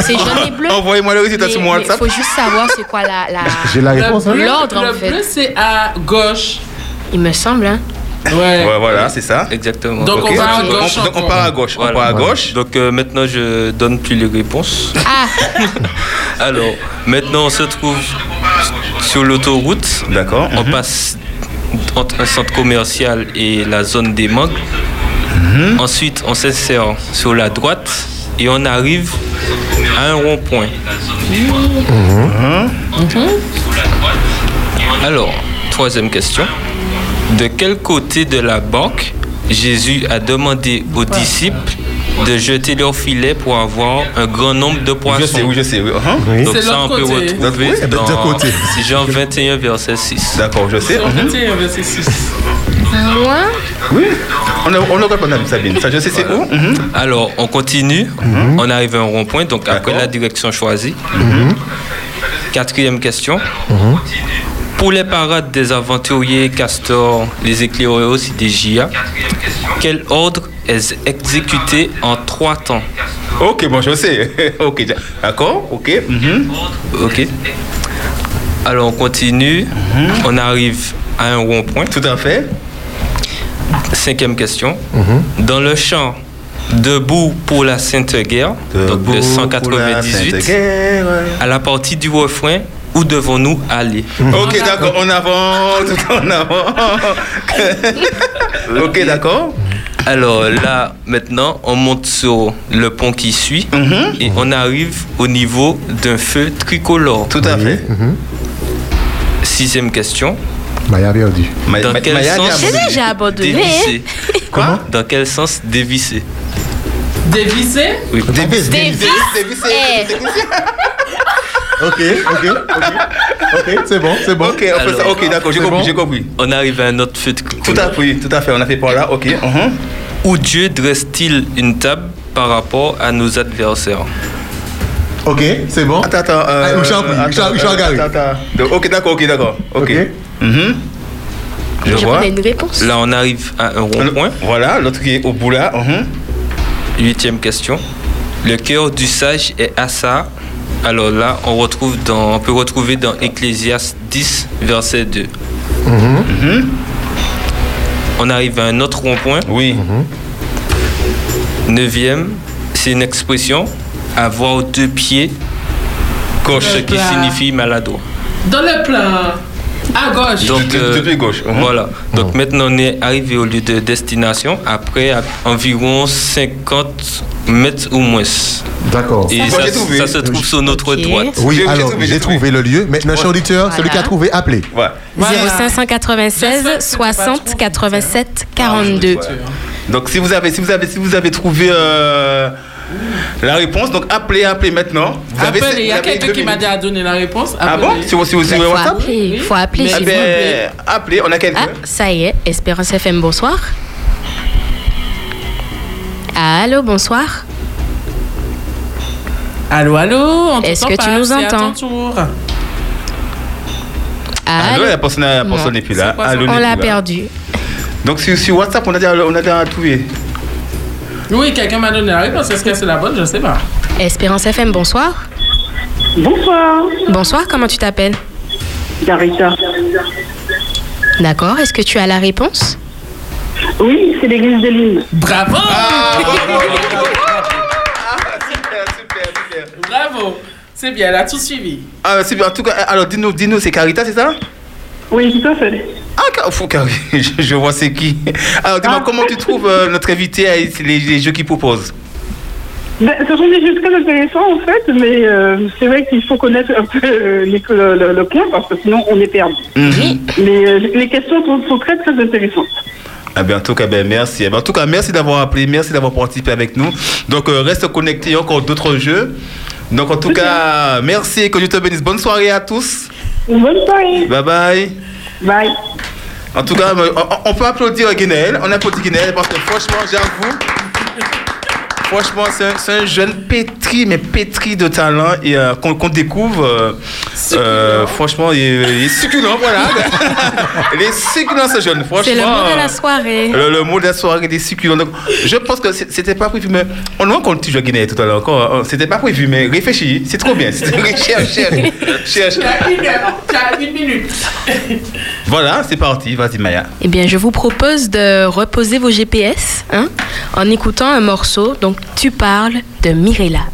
C'est envoyez-moi le résultat sur mon Il WhatsApp. faut juste savoir c'est quoi la. la... J'ai la Le réponse. hein L'ordre, en le fait. bleu, c'est à gauche. Il me semble, hein. Ouais. Ouais, voilà, c'est ça. Exactement. Donc, on va à gauche. On- donc on encore. part à gauche. On Voilà. part à gauche. Donc euh, maintenant, je donne plus les réponses. Ah, Alors, maintenant, on se trouve sur l'autoroute. D'accord. On mhm. passe entre un centre commercial et la zone des mangues. Mhm. Ensuite, on s'insère sur la droite et on arrive à un rond-point. Mhm. Alors, troisième question. De quel côté de la barque Jésus a demandé aux disciples de jeter leur filet pour avoir un grand nombre de poissons Je sais, oui, je sais. Oui. uh-huh. Oui. Donc C'est ça, on peut côté. retrouver Oui, dans côté. Jean 21, verset 6. D'accord, je sais. Mhm. 21, verset 6. moi, Oui. On a, on a répondu à Sabine. Ça, je sais, c'est où? Mhm. Alors, on continue. On arrive à un rond-point, donc après la direction choisie. Quatrième question. Pour les parades des aventuriers, castors, les éclaireurs aussi des JA, quel ordre est exécuté en trois temps? Ok, bon, je sais. ok, d'accord, ok. mhm. Ok. Alors, on continue. On arrive à un rond-point. Tout à fait. Cinquième question. Dans le champ Debout pour la Sainte Guerre, donc Debout la 198, Sainte Guerre. à la partie du refrain, où devons-nous aller Ok, d'accord, on avance, tout en avant. ok, d'accord. Alors là, maintenant, on monte sur le pont qui suit Mhm. et on arrive au niveau d'un feu tricolore. Tout à fait. Sixième question. Maya a perdu. Dans ma- quel Maya sens déjà abandonné. dévisser Quoi Dans quel sens dévisser Oui. Davis. Davis, Eh. Ok, ok, ok. Ok, c'est bon, c'est bon. Ok, on fait ça. Ok, d'accord, j'ai compris, bon? j'ai compris. On arrive à un autre feu Tout à fait, oui, tout à fait. On a fait par là. Ok. mhm. Où Dieu dresse-t-il une table par rapport à nos adversaires? Ok, c'est bon. Attends, attends. euh, Ah, j'en attends, garde. attends, attends. Ok, d'accord, ok, d'accord. Ok. Ok. Mhm. Je je vois. connais une réponse. Là, on arrive à un rond-point. Voilà, l'autre qui est au bout là. mhm. Huitième question. Le cœur du sage est Assa. Alors là, on, retrouve dans, on peut retrouver dans Ecclésiaste 10, verset 2. Mhm. On arrive à un autre rond-point. Oui. Neuvième, c'est une expression avoir deux pieds gauche, ce qui Plat. signifie maladroit. Dans le plan. À gauche. Donc, De- de- euh, depuis gauche. mhm. Voilà. Donc maintenant, on est arrivé au lieu de destination après à environ 50 mètres ou moins. D'accord. Et Moi, ça, j'ai trouvé. ça se trouve sur notre Ok. droite. Oui, alors, trouvé, j'ai trouvé. trouvé le lieu. Maintenant, cher auditeur, celui qui a Voilà. trouvé, appelez. Ouais. Voilà. 0596 J'espère que c'est pas 60 trop 87 42. Donc si vous avez, si vous avez, si vous avez trouvé euh, la réponse, donc appelez, appelez maintenant. Vous avez- Appelez, il y a vous avez quelqu'un qui m'a déjà donné la réponse. Ah bon? Appelez. Si vous, si vous, si Il vous faut WhatsApp? il faut appeler Mais Ah vous ben, ben, appelez, on a quelqu'un. Ah, ça y est, Espérance FM, bonsoir. Allô, bonsoir. Allô, allô, on Est-ce que tu nous entends. Allô, la personne, la personne n'est plus là. Quoi, Allô, on l'a perdu. Donc sur, sur WhatsApp, on a déjà, on a déjà trouvé. Oui, quelqu'un m'a donné la réponse. Est-ce que c'est la bonne? Je ne sais pas. Espérance FM, bonsoir. Bonsoir, Bonsoir, comment tu t'appelles? Darita. D'accord, est-ce que tu as la réponse? Oui, c'est l'église de Lille. Bravo Ah, Bravo C'est bien, elle a tout suivi. Ah, c'est bien. En tout cas, alors dis-nous, dis-nous, c'est Carita, c'est ça? Oui, tout à fait. Ah, Car- je, je vois c'est qui. Alors dis-moi, comment tu trouves euh, notre invité à les, les jeux qu'il propose? Ben, ce sont des jeux très intéressants en fait, mais euh, c'est vrai qu'il faut connaître un peu euh, les- le, le, le point parce que sinon on est perdu. Mhm. Mais euh, les questions sont, sont très très intéressantes. Ah ben, en tout cas, ben, merci. Eh ben, en tout cas, merci d'avoir appelé, merci d'avoir participé avec nous. Donc, euh, reste connecté, il y a encore d'autres jeux. Donc, en tout cas, merci, que Dieu te bénisse. Bonne soirée à tous. Bonne soirée. Bye bye. Bye. En tout cas, euh, on, on peut applaudir Guinel. On applaudit Guinel parce que franchement, j'avoue, franchement, c'est un, c'est un jeune pétri, mais pétri de talent et euh, qu'on qu'on découvre. euh, euh, franchement, il est, il est succulent, voilà. il est succulent, ce jeune. Franchement. C'est le mot de la soirée. le, le mot de la soirée des succulents. Donc, je pense que c'était pas prévu, mais on voit quand tu joues à Guinée tout à l'heure encore. hein, C'était pas prévu, mais réfléchis, c'est trop bien. C'est- Cherche, cherche, cherche. Tu as une heure, tu as une minute. Voilà, c'est parti. Vas-y, Maya. Eh bien, je vous propose de reposer vos GPS hein, en écoutant un morceau. Donc, tu parles de Mirella.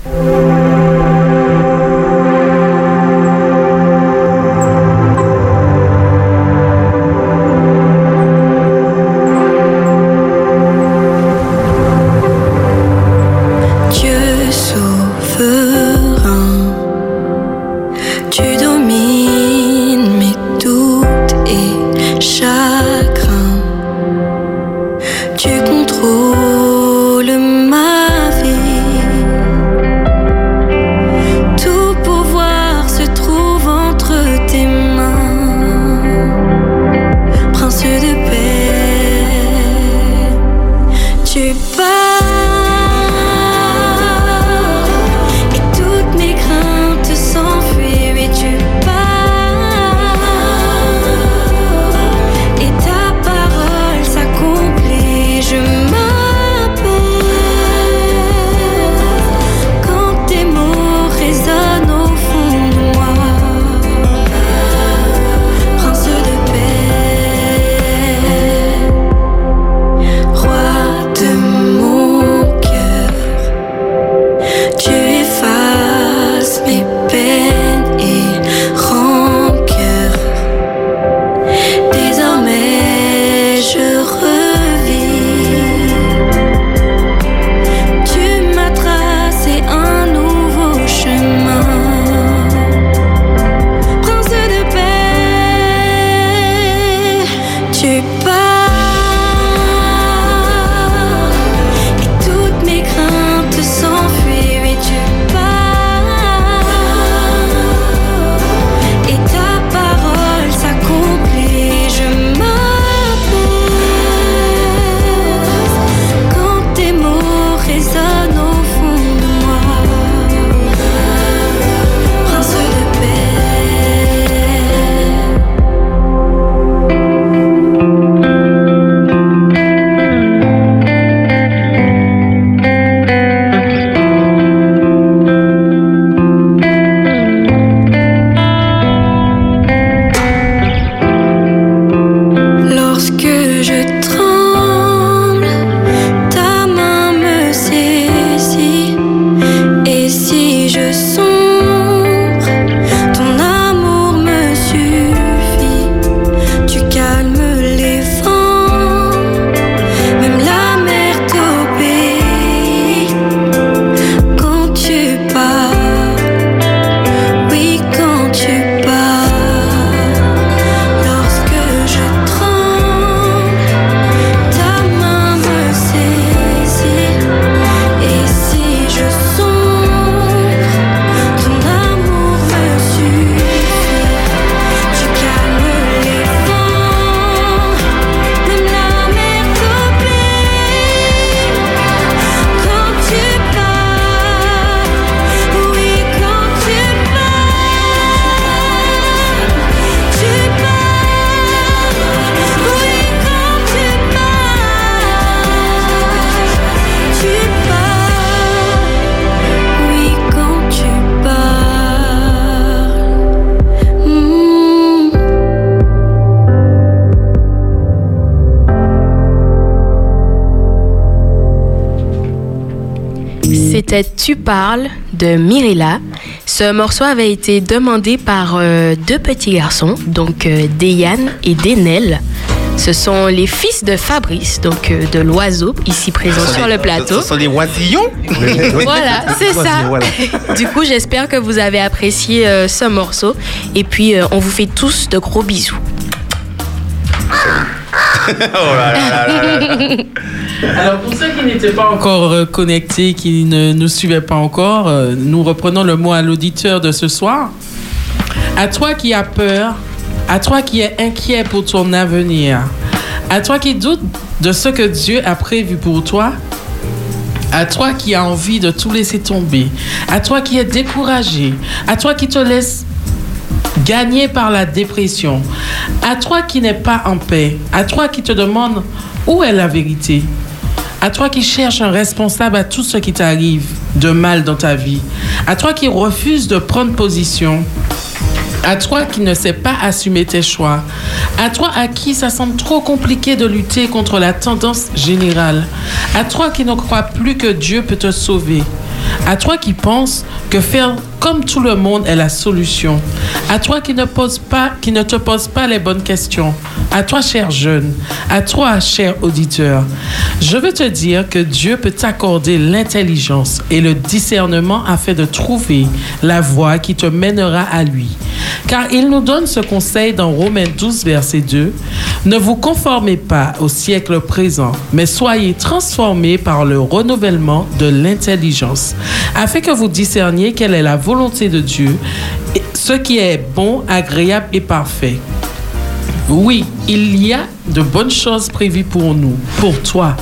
De Mirella. Ce morceau avait été demandé par euh, deux petits garçons, donc euh, Deyan et Denel. Ce sont les fils de Fabrice, donc euh, de l'oiseau, ici présent sur les- le plateau. Ce sont les oisillons Voilà, c'est ça. Du coup, j'espère que vous avez apprécié euh, ce morceau. Et puis, on vous fait tous de gros bisous. oh là là là là là. Alors, pour ceux qui n'étaient pas encore euh, connectés, qui ne nous suivaient pas encore, euh, nous reprenons le mot à l'auditeur de ce soir. À toi qui as peur, à toi qui es inquiet pour ton avenir, à toi qui doute de ce que Dieu a prévu pour toi, à toi qui as envie de tout laisser tomber, à toi qui es découragé, à toi qui te laisse gagné par la dépression, à toi qui n'es pas en paix, à toi qui te demande où est la vérité, à toi qui cherches un responsable à tout ce qui t'arrive de mal dans ta vie, à toi qui refuses de prendre position, à toi qui ne sais pas assumer tes choix, à toi à qui ça semble trop compliqué de lutter contre la tendance générale, à toi qui ne crois plus que Dieu peut te sauver, à toi qui penses que faire comme tout le monde est la solution, à toi qui ne, qui ne te pose pas les bonnes questions, à toi cher jeune, à toi cher auditeur, je veux te dire que Dieu peut t'accorder l'intelligence et le discernement afin de trouver la voie qui te mènera à lui. Car il nous donne ce conseil dans Romains 12, verset 2. Ne vous conformez pas au siècle présent, mais soyez transformés par le renouvellement de l'intelligence, afin que vous discerniez quelle est la volonté de Dieu, ce qui est bon, agréable et parfait. Oui, il y a de bonnes choses prévues pour nous, pour toi.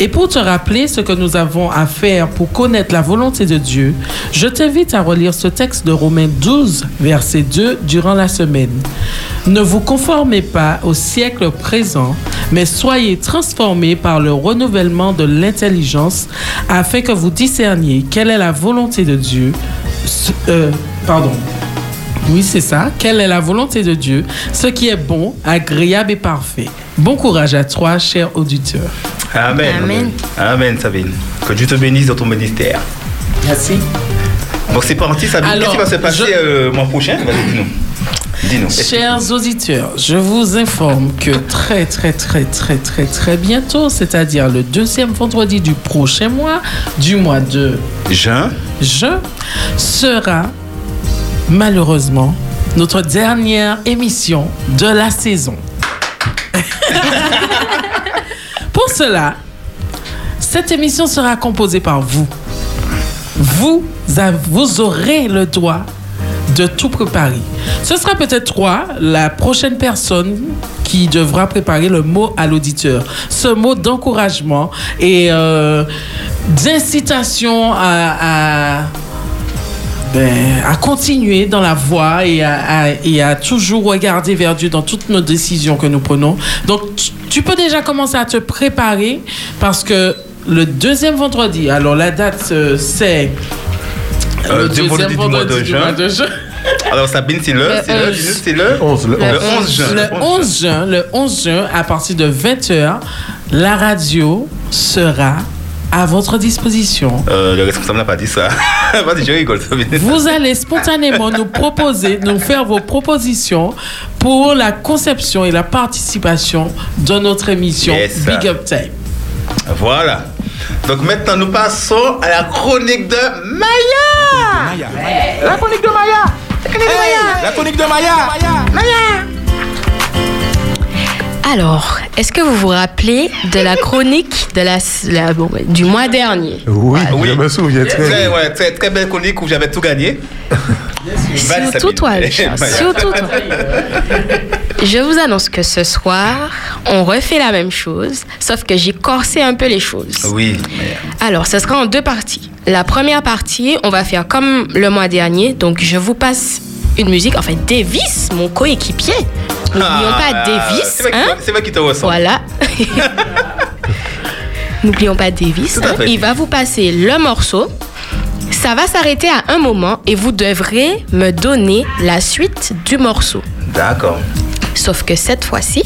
Et pour te rappeler ce que nous avons à faire pour connaître la volonté de Dieu, je t'invite à relire ce texte de Romains 12, verset 2, durant la semaine. Ne vous conformez pas au siècle présent, mais soyez transformés par le renouvellement de l'intelligence, afin que vous discerniez quelle est la volonté de Dieu. Euh, pardon. Oui, c'est ça. Quelle est la volonté de Dieu, ce qui est bon, agréable et parfait. Bon courage à toi, cher auditeur. Amen. Amen. Amen, Sabine. Que Dieu te bénisse dans ton ministère. Merci. Donc c'est parti, Sabine. Qu'est-ce qui va se passer je- euh, mois prochain? Vas-y, dis-nous. Dis-nous. Chers auditeurs, je vous informe que très très très très très très bientôt, c'est-à-dire le deuxième vendredi du prochain mois, du mois de juin, juin sera malheureusement notre dernière émission de la saison. Pour cela, cette émission sera composée par vous. Vous, aurez le droit de tout préparer. Ce sera peut-être toi, la prochaine personne qui devra préparer le mot à l'auditeur. Ce mot d'encouragement et euh, d'incitation à- ben, à continuer dans la voie et à, à- et à toujours regarder vers Dieu dans toutes nos décisions que nous prenons. Donc, tu, tu peux déjà commencer à te préparer parce que le deuxième vendredi, alors la date, euh, c'est Euh, le deuxième vendredi du mois de juin. de juin. Alors Sabine, c'est le, Le c'est le, 11. dis-nous, c'est le 11, le le 11 juin. Le 11 juin, le 11 juin, à partir de 20h, la radio sera à votre disposition. Euh, le responsable n'a pas dit ça. Je rigole. Vous allez spontanément nous proposer, nous faire vos propositions pour la conception et la participation de notre émission Yes. Big Up Time. Voilà. Donc maintenant, nous passons à la chronique de Maya. La chronique de Maya La chronique de Maya Maya Alors, est-ce que vous vous rappelez de la chronique de la, la- bon, du mois dernier? Oui, je me souviens très bien. ouais, très, très belle chronique où j'avais tout gagné. Surtout toi, Richard, surtout toi. Je vous annonce que ce soir, on refait la même chose, sauf que j'ai corsé un peu les choses. Oui. Alors, ce sera en deux parties. La première partie, on va faire comme le mois dernier. Donc, je vous passe une musique. Enfin, Davis, mon coéquipier. N'oublions Ah, pas Davis. C'est hein. te ressemble. Voilà. N'oublions pas Davis. Hein. fait. Il va vous passer le morceau. Ça va s'arrêter à un moment et vous devrez me donner la suite du morceau. D'accord. Sauf que cette fois-ci,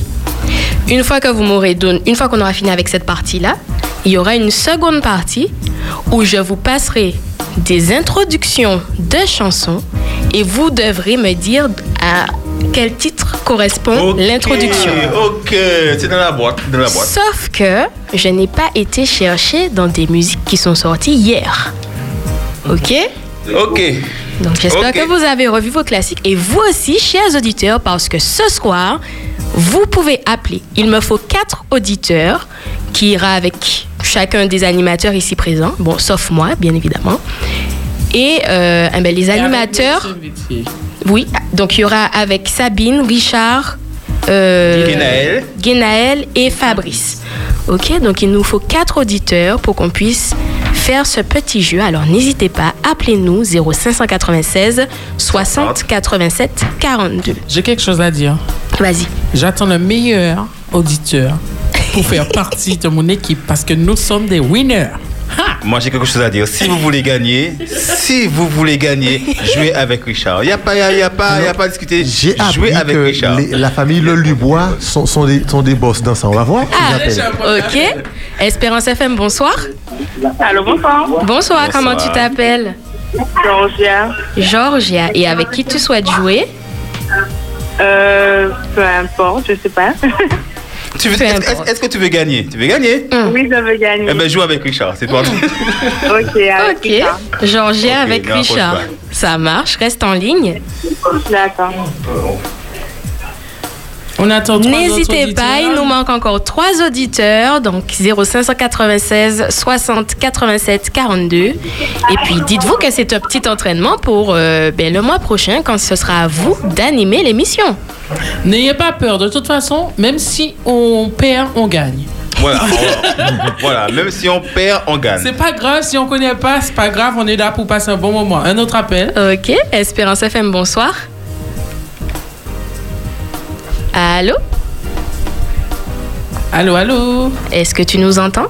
une fois que vous m'aurez donné, une fois qu'on aura fini avec cette partie-là, il y aura une seconde partie où je vous passerai des introductions de chansons et vous devrez me dire à quel titre correspond l'introduction. Ok, c'est dans la boîte. Dans la boîte. Sauf que je n'ai pas été chercher dans des musiques qui sont sorties hier. Ok? Ok. Donc j'espère que vous avez revu vos classiques et vous aussi, chers auditeurs, parce que ce soir, vous pouvez appeler. Il me faut quatre auditeurs qui ira avec chacun des animateurs ici présents, bon, sauf moi, bien évidemment. Et euh, eh ben, les animateurs, oui, donc il y aura avec Sabine, Richard, euh, Guénaël. Guénaël et Fabrice. Ok, donc il nous faut quatre auditeurs pour qu'on puisse faire ce petit jeu. Alors n'hésitez pas, appelez-nous 0596 60 87 42. J'ai quelque chose à dire. Vas-y. J'attends le meilleur auditeur pour faire partie de mon équipe parce que nous sommes des winners. Moi, j'ai quelque chose à dire. Si vous voulez gagner, si vous voulez gagner, jouez avec Richard. Il n'y a pas, y a, y a pas, y a pas à discuter. J'ai Jouez appris avec que Richard. les- la famille Le Lubois sont, sont, des, sont des boss dans ça. On va voir. Ah, ok. Espérance FM, bonsoir. Allô, bonsoir. Bonsoir, comment tu t'appelles? Georgia. Georgia. Et avec qui tu souhaites jouer? Euh, peu importe, je sais pas. Tu veux- Est-ce est-ce- est-ce que tu veux gagner? Tu veux gagner? Oui, je veux gagner. Eh ben, joue avec Richard, c'est toi. Ok, avec Ok. Georgia Ok, avec Richard. Ça marche, reste en ligne. D'accord. On attend N'hésitez pas, il nous manque encore trois auditeurs, donc 0596 60 87 42. Et puis dites-vous que c'est un petit entraînement pour euh, ben, le mois prochain quand ce sera à vous d'animer l'émission. N'ayez pas peur. De toute façon, même si on perd, on gagne. Voilà, on- voilà, même si on perd, on gagne. C'est pas grave si on connaît pas, c'est pas grave, on est là pour passer un bon moment. Un autre appel. Ok, Espérance FM, bonsoir. Allô Allô, allô Est-ce que tu nous entends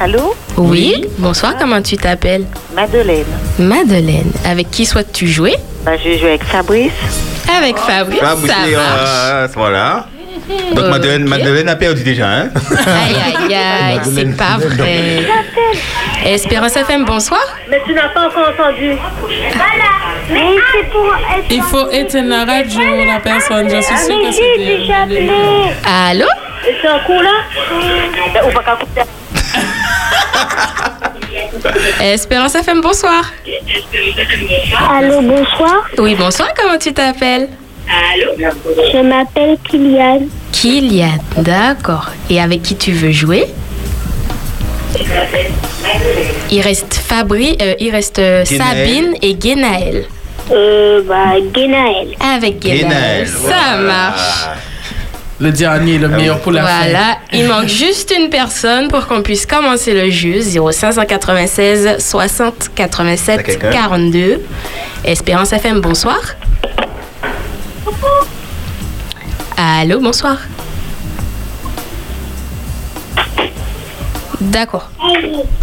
Allô Oui. Bonsoir, comment tu t'appelles Madeleine. Madeleine. Avec qui souhaites-tu jouer Bah, je vais jouer avec Fabrice. Avec Fabrice, ça marche. euh, voilà. Donc, Ok. Madeleine, Madeleine a perdu déjà. Hein? Aïe, aïe, aïe, c'est pas vrai. Espérance FM, bonsoir. Mais tu n'as pas encore entendu. Voilà. Mais c'est pour. Il faut éteindre la radio, la personne. Je suis sûre que c'est Ah, j'ai déjà appelé. Allô? C'est un coup là? On va qu'à couper. Espérance FM, bonsoir. Allô, bonsoir. Oui, bonsoir, comment tu t'appelles? Je m'appelle Kylian. Kylian, d'accord. Et avec qui tu veux jouer? Il reste Fabri, euh, il reste euh, Guénaël. Sabine et Guénaël. Euh, bah, Guénaël. Avec Guénaël, ça marche. Le dernier, le meilleur pour la fin. Voilà, il manque juste une personne pour qu'on puisse commencer le jeu. 0596 60 87 quelqu'un? 42. Espérance FM, bonsoir. Allô, bonsoir. D'accord.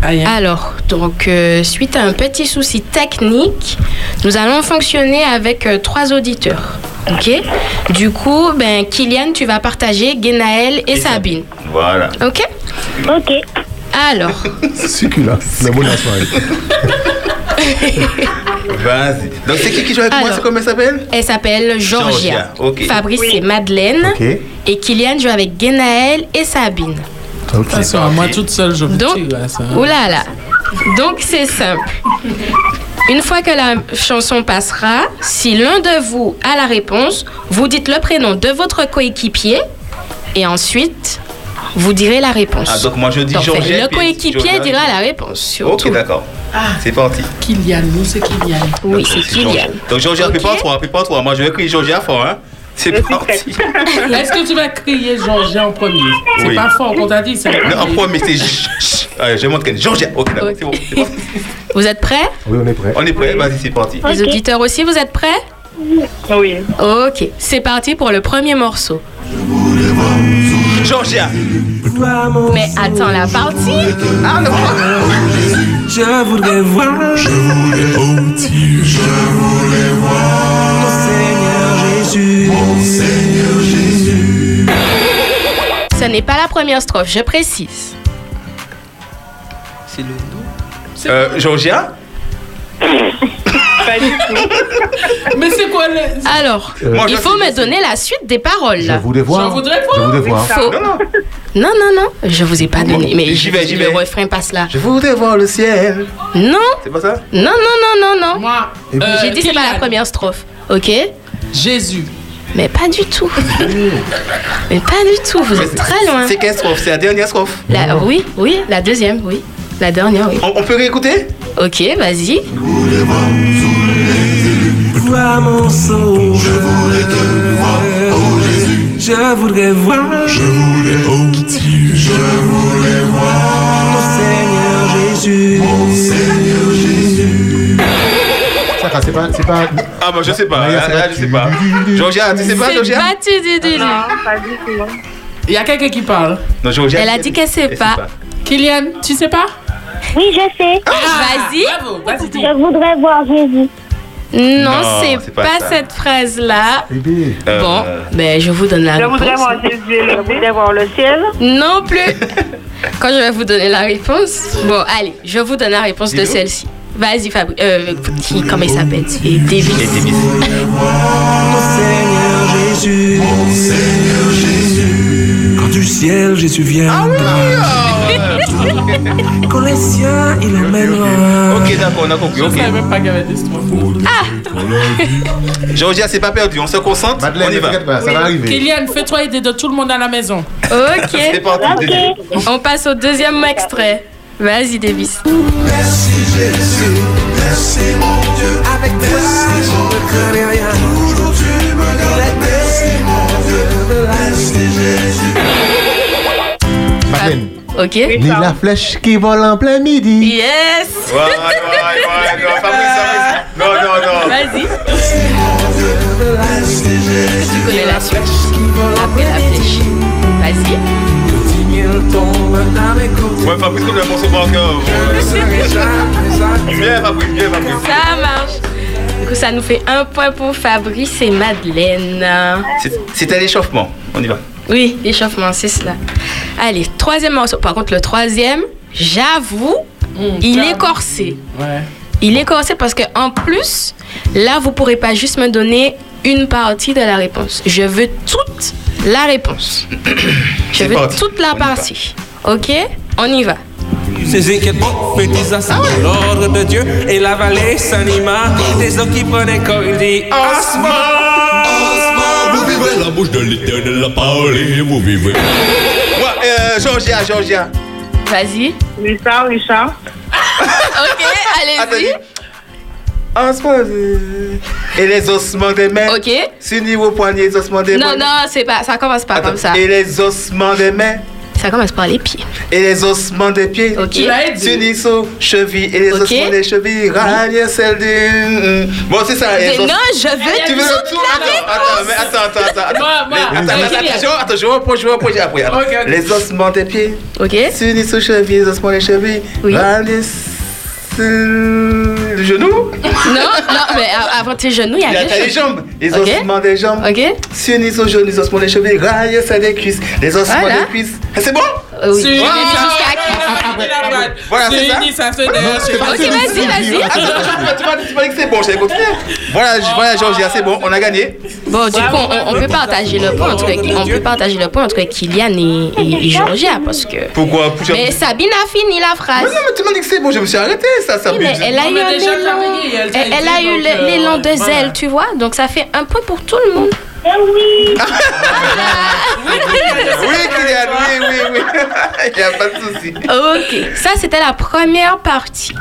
Alors, donc, euh, suite à un petit souci technique, nous allons fonctionner avec euh, trois auditeurs. OK? Du coup, ben, Kylian, tu vas partager Guénaël et, Sabine. Voilà. OK? OK. Alors, C'est succulent. La soirée. Vas-y. Donc, c'est qui qui joue avec moi? Alors. C'est comment elle s'appelle? elle s'appelle Georgia. Georgia, ok. Fabrice, c'est Madeleine. Ok. Et Kylian joue avec Guénaël et Sabine. Attention, moi toute seule, je vais Donc, ça. Oh là là. Donc c'est simple. Une fois que la chanson passera, si l'un de vous a la réponse, vous dites le prénom de votre coéquipier et ensuite vous direz la réponse. Ah, donc moi je dis Donc. Le coéquipier dira la réponse. Surtout. Ok, d'accord. C'est parti. Kylian, nous c'est Kylian. Oui, c'est Kylian. Donc, Georgia, prépare-toi, prépare-toi. Moi, je vais crier Georgia fort, hein. C'est parti. Est-ce que tu vas crier Georgia en premier? C'est Oui. pas fort qu'on t'a dit, c'est Non, en premier, c'est. Allez, je montre qu'elle. Georgia. Ok, d'accord, c'est bon. c'est bon. Vous êtes prêts? Oui, on est prêt. On est prêt, vas-y, c'est parti. Les auditeurs aussi, vous êtes prêts? Oui. Ok, c'est parti pour le premier morceau. Georgia. Mais attends la partie? Ah non. Je voudrais voir. Je voulais oh, Je voulais voir. Mon Seigneur Jésus. Mon Seigneur Jésus. Ce n'est pas la première strophe, je précise. C'est le Euh, Georgia? Mais c'est quoi le... Alors, Euh, Moi, il je faut me donner la suite des paroles. Je voulais voir. Je voudrais Je voulais voir. Faut- Non, non. Non, non, non, je vous ai pas donné. Mais J'y vais, j'y le vais. refrain passe là. Je voudrais voir le ciel. Non, C'est pas ça? Non, non, non, non, non. Moi, Et euh, J'ai dit c'est pas la Kylian. première strophe. Ok? Jésus. Mais pas du tout. Mais pas du tout, vous êtes très loin. C'est quelle strophe? C'est la dernière strophe La- oui, oui, la deuxième, oui. La dernière, oui. On, on peut réécouter? Ok, vas-y. Vois mon sauveur. Je voudrais te voir, oh Jésus. Je voudrais voir. Je voulais, oh Dieu. Je voulais voir. Mon Seigneur Jésus. Mon Seigneur Jésus. Sarah, c'est pas, c'est pas. Ah, bah je sais pas. Maya, Là, là, je sais pas. Georgia, tu sais pas, Georgia? battu du du- du. pas du tout. Il y a quelqu'un qui parle. Non, Georgia. Elle a dit qu'elle sait elle sait pas. Kylian, tu sais pas? Oui, je sais. Vas-y. Bravo, vas-y, dis. Je voudrais voir Jésus. Non, Non, c'est c'est pas, pas ça. cette phrase-là. Bébé. Euh, Bon, ben je vous donne la Je réponse. voudrais voir Jésus et je voudrais voir le ciel. Non plus. Quand je vais vous donner la réponse. Bon, allez, je vous donne la réponse de celle-ci. Vas-y, Fabri. Euh, qui- comment il s'appelle C'est Et David. Davis. Mon Seigneur Jésus. Mon Seigneur Jésus. Du ciel Jésus vient. Quand les siens il emmènera. Ok, d'accord, on a compris. Je Ok. savais même pas qu'il y avait des strophes. Georgia, c'est pas perdu. On se concentre. on y va. pas, ça va arriver. Kylian, fais-toi aider de tout le monde à la maison. C'est Ok. parti. On passe au deuxième extrait. Vas-y, Davis. Merci Jésus. Merci mon Dieu. Avec toi je ne crains rien. Madeleine. Ok. Ni la flèche qui vole en plein midi. Yes. Ouais, ouais, ouais, non, Fabrice, Fabrice. Non, non, non. Vas-y. Tu connais la suite. Après la flèche. Vas-y. Ouais, Fabrice, morceau par cœur. Viens, Fabrice, viens, Fabrice. Ça marche. Du coup, ça nous fait un point pour Fabrice et Madeleine. C'est- C'était l'échauffement. On y va. Oui, l'échauffement, c'est cela. Allez, troisième morceau. Par contre, le troisième, j'avoue, il est corsé. Ouais. Il est corsé parce que en plus, là, vous pourrez pas juste me donner une partie de la réponse. Je veux toute la réponse. Je veux parti. toute la On partie. Ok? On y va. Ces petits l'ordre de Dieu et la vallée s'anima. Des eaux qui prenaient corps, il dit Asma. Asma, Vous vivez la bouche de l'éternel, la parole et vous vivez. Ouais, euh, Georgia, Georgia. Vas-y. Richard, Richard. Ok, allez-y. En ce moment, euh, Et les ossements des mains. Ok. S'unir au poignet, les ossements des mains. Non, non, c'est pas. Ça commence pas Attends, comme ça. Et les ossements des mains. Ça commence par les pieds. Et les ossements des pieds. Ok. Tu l'as aidé. S'unissent aux chevilles. Et les ossements des chevilles rallient celles du. Bon, c'est ça. Mais os- non, je veux Tu veux tout Attends, attends, mais attends, attends, attends. attends. Moi, moi, Les- Attends, attends, Kylian. attends, attends, je reprends, je reprends, j'ai après. Les ossements des pieds. Ok. S'unissent aux chevilles. Les ossements des chevilles Oui. rallient le genou. Non, non, mais avant tes genoux, il y a Il y a les choses. jambes, les Ok. ossements des jambes. Ok. S'unissent aux genoux, les ossements des chevilles, raillent ça des cuisses, les ossements Voilà. des cuisses. Ah, c'est bon? Oui. C'est une Ah, ça. Se donne. Ok, vas-y, vas-y. Tu m'as dit que c'est bon, j'avais continué. Voilà, voilà, Georgia, c'est bon, on a gagné. Bon, du coup, on, peut partager le point entre, on peut partager le point entre Kylian et, Georgia parce que. Pourquoi? Mais Sabine a fini la Mais phrase. non, mais tu m'as dit que c'est bon, je me suis arrêté, ça, ça Oui, mais elle a eu l'élan de zèle, tu vois. Donc ça fait un point pour tout le monde. Eh oui. Oui, Kylian, oui, oui, oui. Il n'y a pas de souci. Ok, ça c'était la première partie.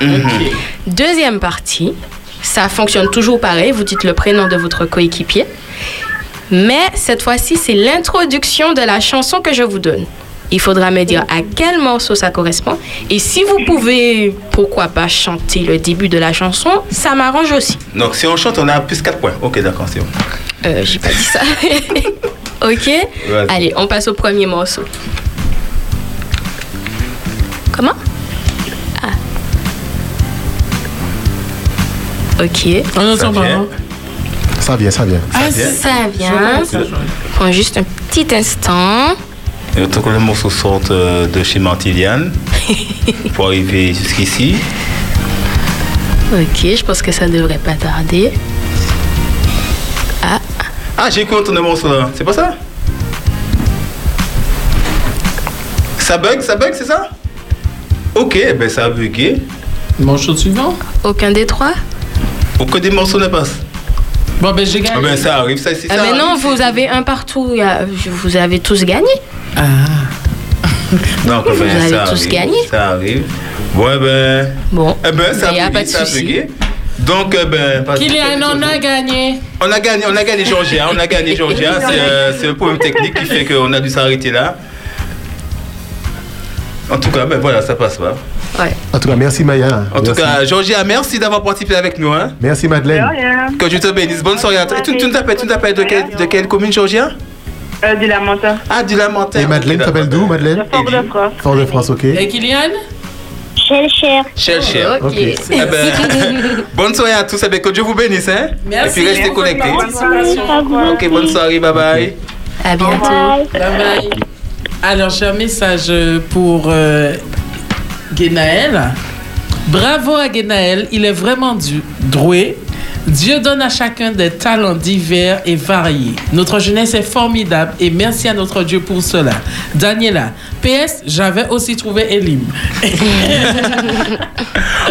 Deuxième partie, ça fonctionne toujours pareil. Vous dites le prénom de votre coéquipier. Mais cette fois-ci, c'est l'introduction de la chanson que je vous donne. Il faudra me dire à quel morceau ça correspond. Et si vous pouvez, pourquoi pas, chanter le début de la chanson, ça m'arrange aussi. Donc, si on chante, on a plus 4 points. Ok, d'accord, c'est bon. Euh, J'ai pas dit ça. ok Allez, on passe au premier morceau. Comment? Ah. Ok. On entend pas. hein? Ça vient, ça vient. Ah, ça vient. Prends juste un petit instant. Et autant que le morceau sorte euh, de chez Martiliane pour arriver jusqu'ici. Ok, je pense que ça devrait pas tarder. Ah, Ah, j'ai écouté ton morceau là. C'est pas ça? Ça bug, ça bug, c'est ça? Ok, ben ça a bugué. Morceau suivant? Aucun des trois? Aucun des morceaux ne passe. Bon, ben j'ai gagné. Ah ben ça arrive, ça, c'est Ah, ça. mais non, vous avez un partout. Vous avez tous gagné. Donc, Vous ben, avez ça tous arrive, gagné? Ça arrive. Ouais, ben. Bon. Eh ben, ça Ben, a pas de ça souci. Donc, eh ben. Kylian, on a gagné. On a gagné, on a gagné Georgia, on a gagné Georgia. C'est euh, c'est le problème technique qui fait qu'on a dû s'arrêter là. En tout cas, ben voilà, ça passe pas. Ouais. En tout cas, merci Maya. En tout cas, Georgia, merci d'avoir participé avec nous. Hein. Merci Madeleine. Que Dieu te bénisse. Bonne soirée à toi. Et tu, tu nous appelles, tu nous appelles de, quelle, de quelle commune, Georgia? Euh, du Lamentin. Ah, du Lamentin. Et Madeleine, t'appelles d'où Madeleine Fort-de-France. Fort-de-France, ok. Et Kylian? Cher, Cher, cher. Ok. Eh ben, bonne soirée à tous. Eh ben, que Dieu vous bénisse. Hein. Merci. Et puis restez connectés. cher. Ok, bonne soirée. Bye bye. À bientôt. Bye bye. Alors, j'ai un message pour euh, Guénaël. Bravo à Guénaël, il est vraiment du doué. Dieu donne à chacun des talents divers et variés. Notre jeunesse est formidable et merci à notre Dieu pour cela. Daniela, PS, j'avais aussi trouvé Elim.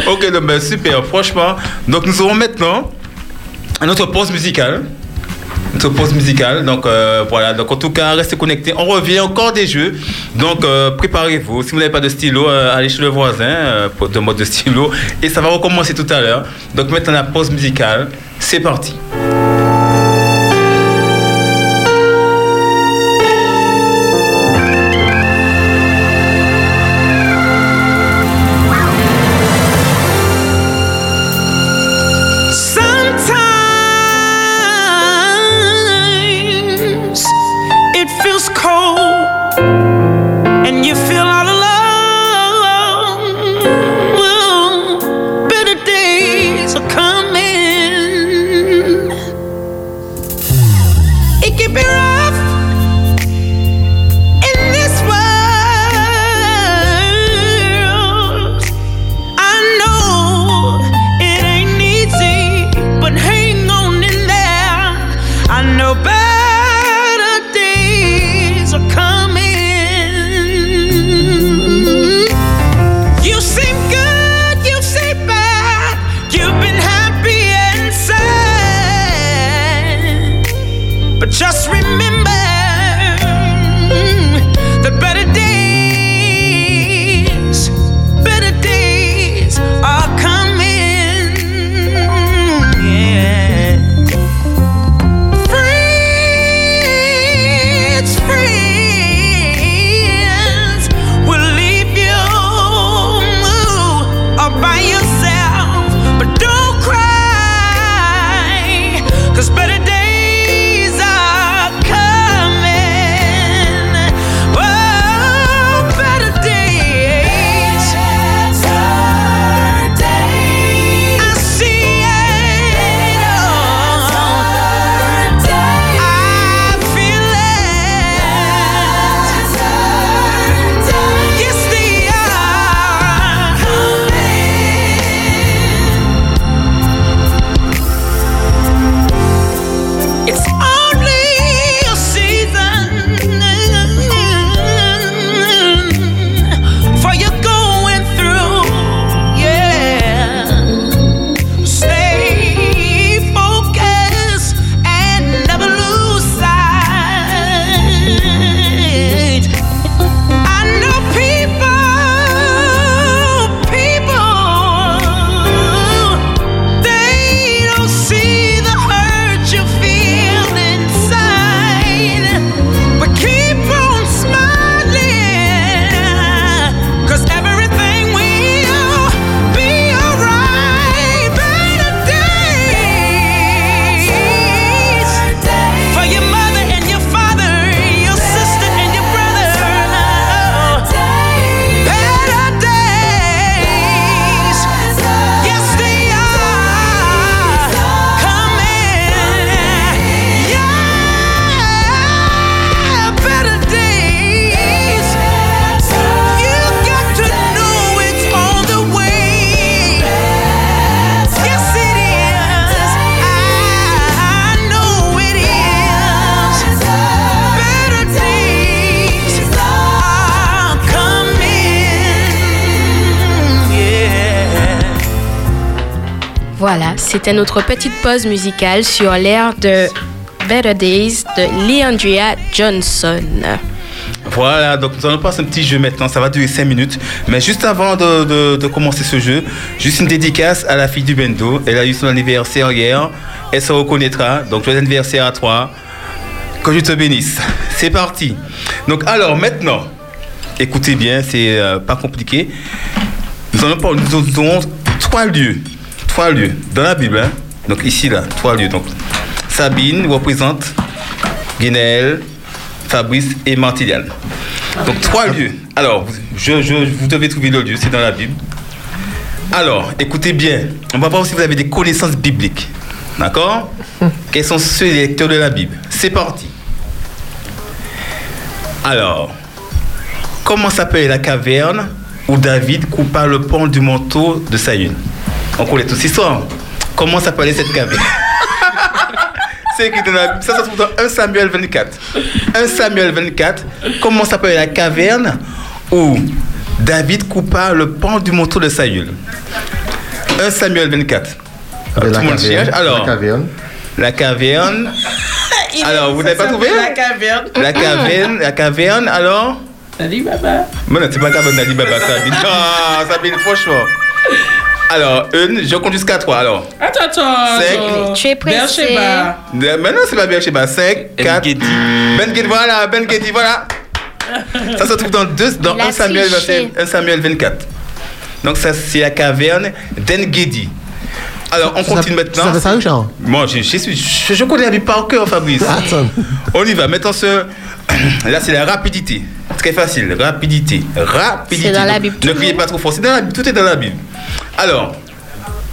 Ok, donc, ben, super, franchement. Donc nous aurons maintenant notre pause musicale. Notre pause musicale. Donc euh, voilà, donc en tout cas, restez connectés. On revient encore des jeux. Donc euh, préparez-vous. Si vous n'avez pas de stylo, euh, allez chez le voisin pour de mode de stylo. Et ça va recommencer tout à l'heure. Donc maintenant la pause musicale. C'est parti. C'était notre petite pause musicale sur l'air de Better Days de Leandria Johnson. Voilà, donc nous allons passer un petit jeu maintenant, ça va durer 5 minutes. Mais juste avant de, commencer ce jeu, juste une dédicace à la fille du Bendo. Elle a eu son anniversaire hier, elle se reconnaîtra. Donc joyeux anniversaire à toi. Que je te bénisse. C'est parti. Donc alors maintenant, écoutez bien, c'est euh, pas compliqué. Nous allons nous trois lieux, trois lieux dans la Bible. hein. Donc ici là, trois lieux. Donc Sabine représente Guinel, Fabrice et Martiliane. Donc trois lieux. Alors, je, je- vous devez trouver le lieu, c'est dans la Bible. Alors, écoutez bien, on va voir si vous avez des connaissances bibliques. D'accord? Quels sont ceux des lecteurs de la Bible? C'est parti. Alors, comment s'appelle la caverne où David coupa le pont du manteau de Saül On connaît tous cette histoire. Comment s'appelait cette caverne C'est écrit dans la Bible. Ça se trouve dans 1 Samuel 24. 1 Samuel 24. Comment s'appelle la caverne où David coupa le pan du manteau de Saül? 1 Samuel 24. Ben, Tout la le monde caverne, cherche. Alors, la caverne. La caverne. Alors, vous n'avez pas trouvé? La caverne. La caverne, la caverne, alors? Salut, baba. Mais non, c'est pas caverne, Nadi Baba, Sabine. Ah, Sabine, franchement. Alors, une, je compte jusqu'à trois. Alors, Attends, attends. Cinq. Tu es pressé. Beersheba. maintenant, c'est pas sais pas. 5, 4. Ben Gedi, voilà, Ben Gedi, voilà. Ça se trouve dans, deux, dans Il a 1 Samuel, triché. 21, 1 Samuel 24. Donc, ça, c'est la caverne d'Engedi. Alors, on Ça- continue maintenant. ça fait ça, Richard Moi, je, je, suis- je, je connais la Bible par cœur, Fabrice. Attends. On y va. Maintenant, ce... là, c'est la rapidité. Très facile. Rapidité. Rapidité. C'est dans la Bible Ne criez pas trop fort. C'est dans la Bible. Tout est dans la Bible. Alors,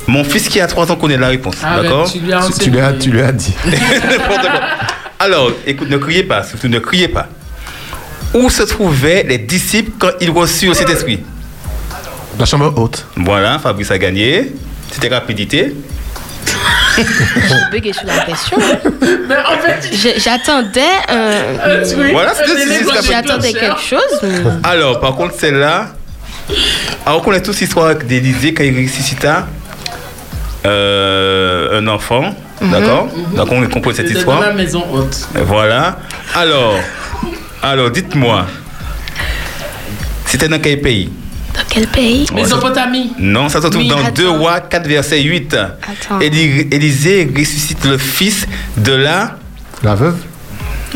mon fils qui a 3 ans connaît la réponse. Arrête, D'accord tu lui as Tu lui as, tu lui as dit. N'importe quoi. Alors, écoute, ne criez pas. Surtout, ne criez pas. Où se trouvaient les disciples quand ils reçurent le Saint-Esprit La chambre haute. Voilà, Fabrice a gagné. C'était rapidité. J'ai bugué sous la pression. Mais en fait, J'ai- J'attendais un. Voilà, c'était Un élément c'était- J'attendais quelque chose. mais- Alors, par contre, celle-là, alors on connaît tous l'histoire d'Élisée quand il ressuscita euh, un enfant, d'accord Donc on comprend cette c'était dans histoire. la maison haute. Voilà. Alors, alors dites-moi, c'était dans quel pays? Dans quel pays Mésopotamie. Non, ça se trouve Oui, dans attends. 2 rois 4, verset 8. Attends. Éli- Élisée ressuscite le fils de la... La veuve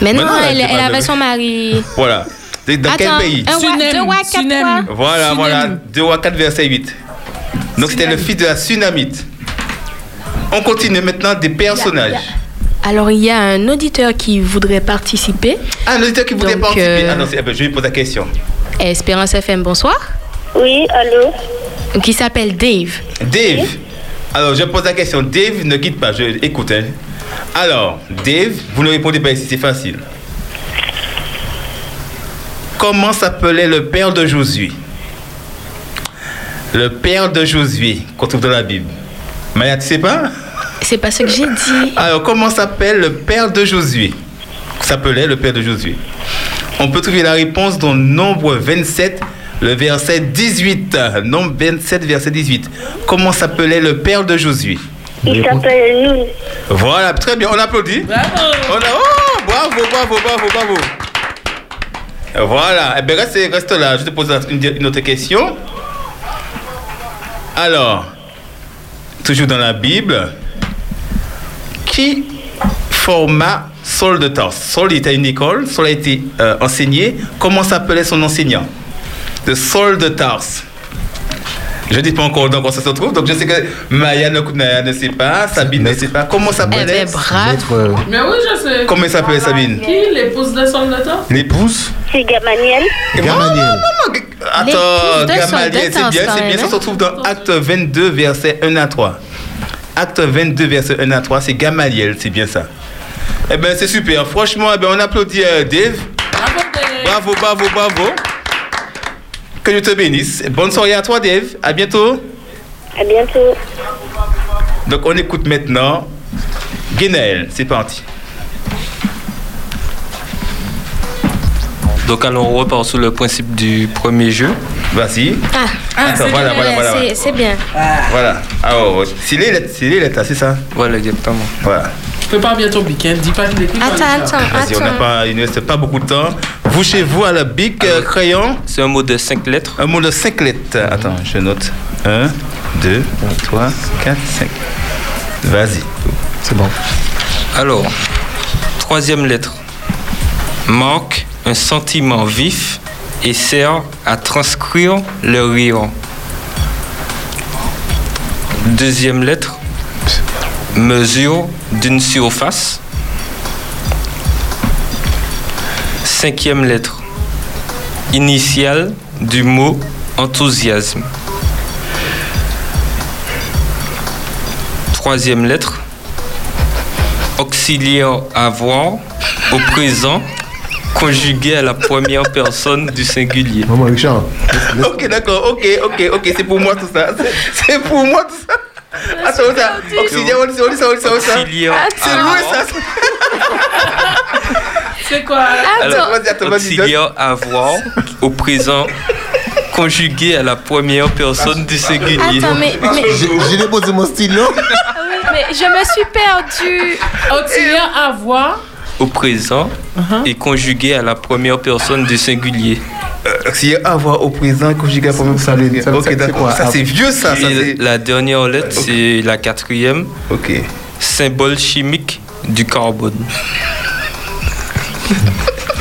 Mais non, Mais non, elle, avait son mari. Voilà. Dans quel pays un roi, Sunem, deux rois, quatre Sunem. rois. Voilà, Sunem. voilà. 2 rois 4, verset 8. Donc c'était le fils de la Sunamite. On continue maintenant des personnages. Alors, il y a un auditeur qui voudrait participer. Ah, un auditeur qui voudrait Donc, participer. euh, Ah non, je lui pose la question. Espérance FM, bonsoir. Oui, allô? Qui s'appelle Dave. Dave? Alors, je pose la question. Dave, ne quitte pas. Je écoute. hein. Alors, Dave, vous ne répondez pas ici, c'est facile. Comment s'appelait le père de Josué? Le père de Josué, qu'on trouve dans la Bible. Maya, tu sais pas? C'est pas ce que j'ai dit. Alors, comment s'appelle le père de Josué? S'appelait le père de Josué. On peut trouver la réponse dans Nombre 27, le verset 18. Nombre 27, verset 18. Comment s'appelait le père de Josué? Il s'appelle Noun. Voilà, très bien, on applaudit. Bravo. On a- oh, bravo, bravo, bravo, bravo. Voilà, eh bien, reste, reste là, je te pose une, une autre question. Alors, toujours dans la Bible, qui forma Saul de Tarse? Saul était à une école, Saul a été euh, enseigné. Comment s'appelait son enseignant? De Saul de Tarse. Je ne dis pas encore dans quoi ça se trouve, donc je sais que Maya ne, ne- sait pas, Sabine ne sait pas. Comment Eh ben, bravo. Maître, euh, Mais oui, je sais. Comment il s'appelait Sabine? Qui l'épouse de son temps L'épouse? C'est Gamaniel. Gamaliel. Attends, L'épouse de Gamaliel, son c'est bien, c'est bien. Ça hein. se trouve dans Acte 22, verset 1 à 3. Acte 22, verset 1 à 3, c'est Gamaliel, c'est bien ça. Eh bien, c'est super. Franchement, eh ben, on applaudit euh, Dave. Bravo, Dave. Bravo, bravo, bravo. Que Dieu te bénisse. Bonne soirée à toi, Dave. À bientôt. À bientôt. Donc, on écoute maintenant Guénaël. C'est parti. Donc, alors, on repart sur le principe du premier jeu. Vas-y. Ah, Attends, voilà, voilà, voilà. c'est- c'est bien. Voilà. Alors, c'est les lettres, c'est ça? Voilà, exactement. Voilà. Prépare bien ton week-end. Dis pas que l'écoute. Attends, attends, Vas-y, on n'a attends. pas, il ne reste pas beaucoup de temps. Vous chez vous à la bic, euh, crayon. C'est un mot de 5 lettres. Un mot de 5 lettres. Attends, je note. 1, 2, 3, 4, 5. Vas-y. C'est bon. Alors, troisième lettre. Marque un sentiment vif et sert à transcrire le rire. Deuxième lettre. Mesure d'une surface. Cinquième lettre. Initiale du mot enthousiasme. Troisième lettre. Auxiliaire avoir au présent conjugué à la première personne du singulier. Maman Richard. Ok, d'accord, ok, ok, ok, c'est pour moi tout ça. C'est- C'est pour moi tout ça. Attends, attends. Auxiliaire, on dit ça, on dit ça, on dit ça, on dit ça. Auxiliaire C'est avoir. loin ça. C'est quoi Alors, vas-y, attends, vas-y, donne. auxiliaire avoir au présent conjugué à la première personne du singulier. Attends, mais, mais, J'ai déposé mon stylo. oui, mais je me suis perdue. Auxiliaire avoir. Au présent et conjugué à la première personne du singulier. Auxiliaire avoir au présent conjugué à la première personne. ça- Ok, d'accord. Ça, c'est vieux ça. ça la dernière lettre, c'est la quatrième. Ok. Symbole chimique du carbone.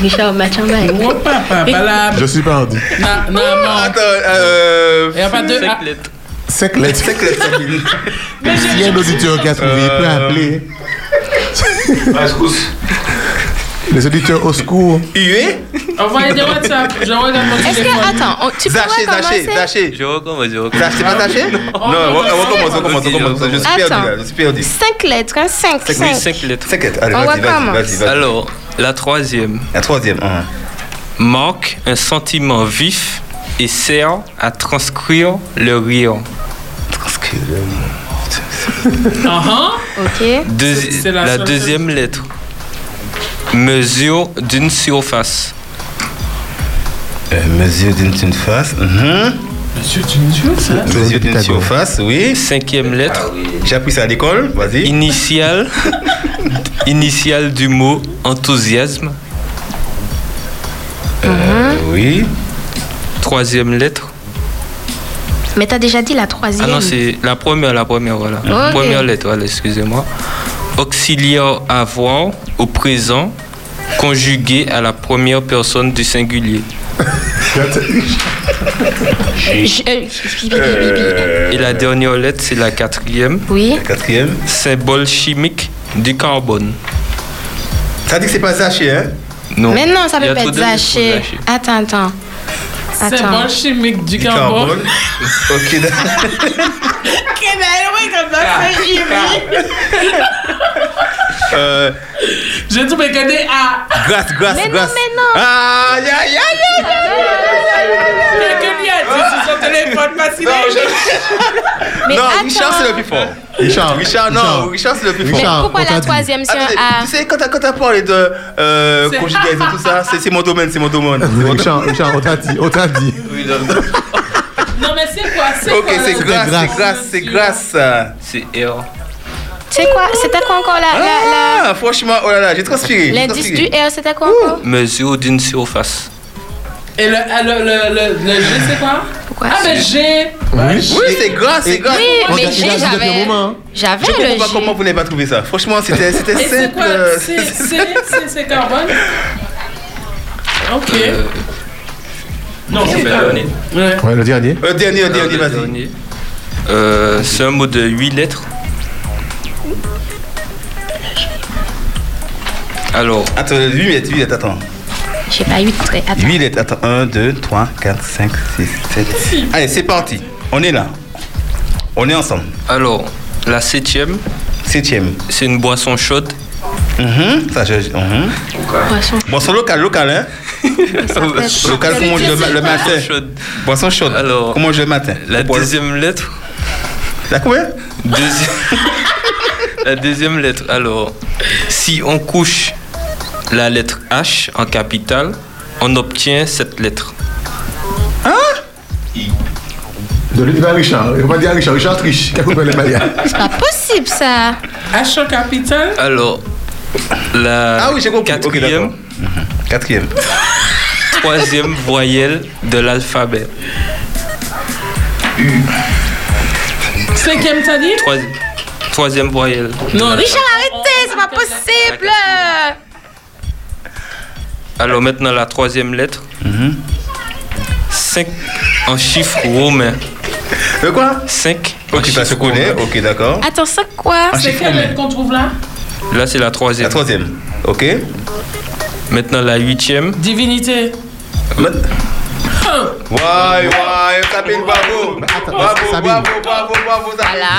Richard Machamba. Oh, papa, pas là. Je suis perdu. Na- na- Attends, euh. Il y a pas de. Cinq ah, lettres. Cinq lettres. Que. S'il y a un auditeur qui a trouvé, il peut appeler. Les auditeurs au secours. Hué? Envoyez des WhatsApp. Je regarde mon Est-ce téléphone. que, attends, on- tu Zaché, Zaché, Zaché. Je recommence, je recommence. Zaché, c'est pas Zaché? Non, on on recommence, on recommence, on recommence. Je suis perdu là, je suis perdu. Cinq lettres, hein, cinq, Oui, cinq. cinq lettres. Cinq lettres. Allez, On vas-y, vas-y, recommence. vas-y, vas-y. Alors, la troisième La troisième. hein. marque un sentiment vif et sert à transcrire le rire. Ah, ah. Ok. Deuxi- C'est- c'est la la seule deuxième lettre. Mesure d'une surface. Euh, Mesure d'une surface. mhm. Monsieur, tu mesures ça? Mesure d'une surface, oui. Cinquième lettre. J'ai appris ça à l'école, vas-y. Initiale. initiale du mot enthousiasme. Euh, oui. Troisième lettre. Mais t'as déjà dit la troisième. Ah non, c'est la première, la première, voilà. Première lettre, voilà, excusez-moi. Auxiliaire avoir au présent conjugué à la première personne du singulier. Euh, Et la dernière lettre, c'est la quatrième. Oui. La quatrième. Symbole chimique du carbone. Ça dit que c'est pas Zaché, hein? Non. Mais non, ça peut pas être zaché. Attends, attends. C'est bon chimique du Du carbone. carbone. Ok, d'accord. oui, comme. Euh, J'ai tout mais que des A. grâce, grâce, Mais non, grâce. mais non. Ah, aïe, aïe, aïe, Mais que a dit sur son téléphone. Mais Non, attends. Richard, c'est le plus fort. Richard. Richard, non, Richard, c'est le plus fort. Mais pourquoi la troisième sur Attendez, un A tu sais, quand t'as, parlé de euh, C'est- conjugaison, tout ça, c'est, c'est mon domaine, c'est mon domaine. C'est Richard, Richard, on t'a dit, on t'a dit. Non, mais c'est quoi? C'est Ok, c'est grâce, c'est grâce, c'est grâce. C'est R. C'est quoi C'était quoi encore la, la, Ah, franchement, oh là là, j'ai transpiré. L'indice du R, c'était quoi encore? Mesure d'une surface. Et le, ah, le, le, le, le G, c'est quoi? Pourquoi? Ah, mais G. Oui. Oui, c'est grâce, c'est grâce. Oui, mais G, j'avais. moment. J'avais Je comprends le pas G. comment vous n'avez pas trouvé ça. Franchement, c'était, c'était Et c'est simple. quoi? C'est c'est- c'est- c'est carbone? Ok. Euh, Non, c'est le dernier. Ouais. Ouais, le dernier. Euh, dernier, Alors, dernier, le vas-y. dernier. Euh, c'est un mot de 8 lettres. Alors, Attends, 8 lettres, 8 lettres, attends. J'ai pas eu de trait. Attends. 8 lettres, attends. 1, 2, 3, 4, 5, 6, 7. Allez, c'est parti. On est là. On est ensemble. alors, la septième, Septième. c'est une boisson chaude. Mhm, Ça, je. mhm. Poisson. Boisson locale, locale, hein Local, comment on mange le, ma- le matin? Chaude. Boisson chaude. Alors, comment mange le matin? La Pour deuxième lettre. T'as combien Deuxième... la deuxième lettre. Alors, si on couche la lettre H en capitale, on obtient cette lettre. De l'univers Richard. On va dire à Richard. Richard triche. Qu'est-ce qu'on peut les Maya C'est pas possible ça. H capital? Alors, la Ah oui, j'ai compris. Ok, quatrième. Quatrième. troisième voyelle de l'alphabet. Cinquième, t'as dit? Troisi- troisième voyelle. Non, Richard, arrêtez, c'est pas possible. Alors maintenant la troisième lettre. 5 en chiffre romain. Le quoi? 5 Ok, ça se connaît. Ok, d'accord. Attends, ça quoi? C'est quelle lettre qu'on trouve là? Là c'est la troisième. La troisième. Ok. Maintenant la huitième. Divinité. Ouais, ouais, Sabine, bravo. Bravo, Sabine. bravo, bravo.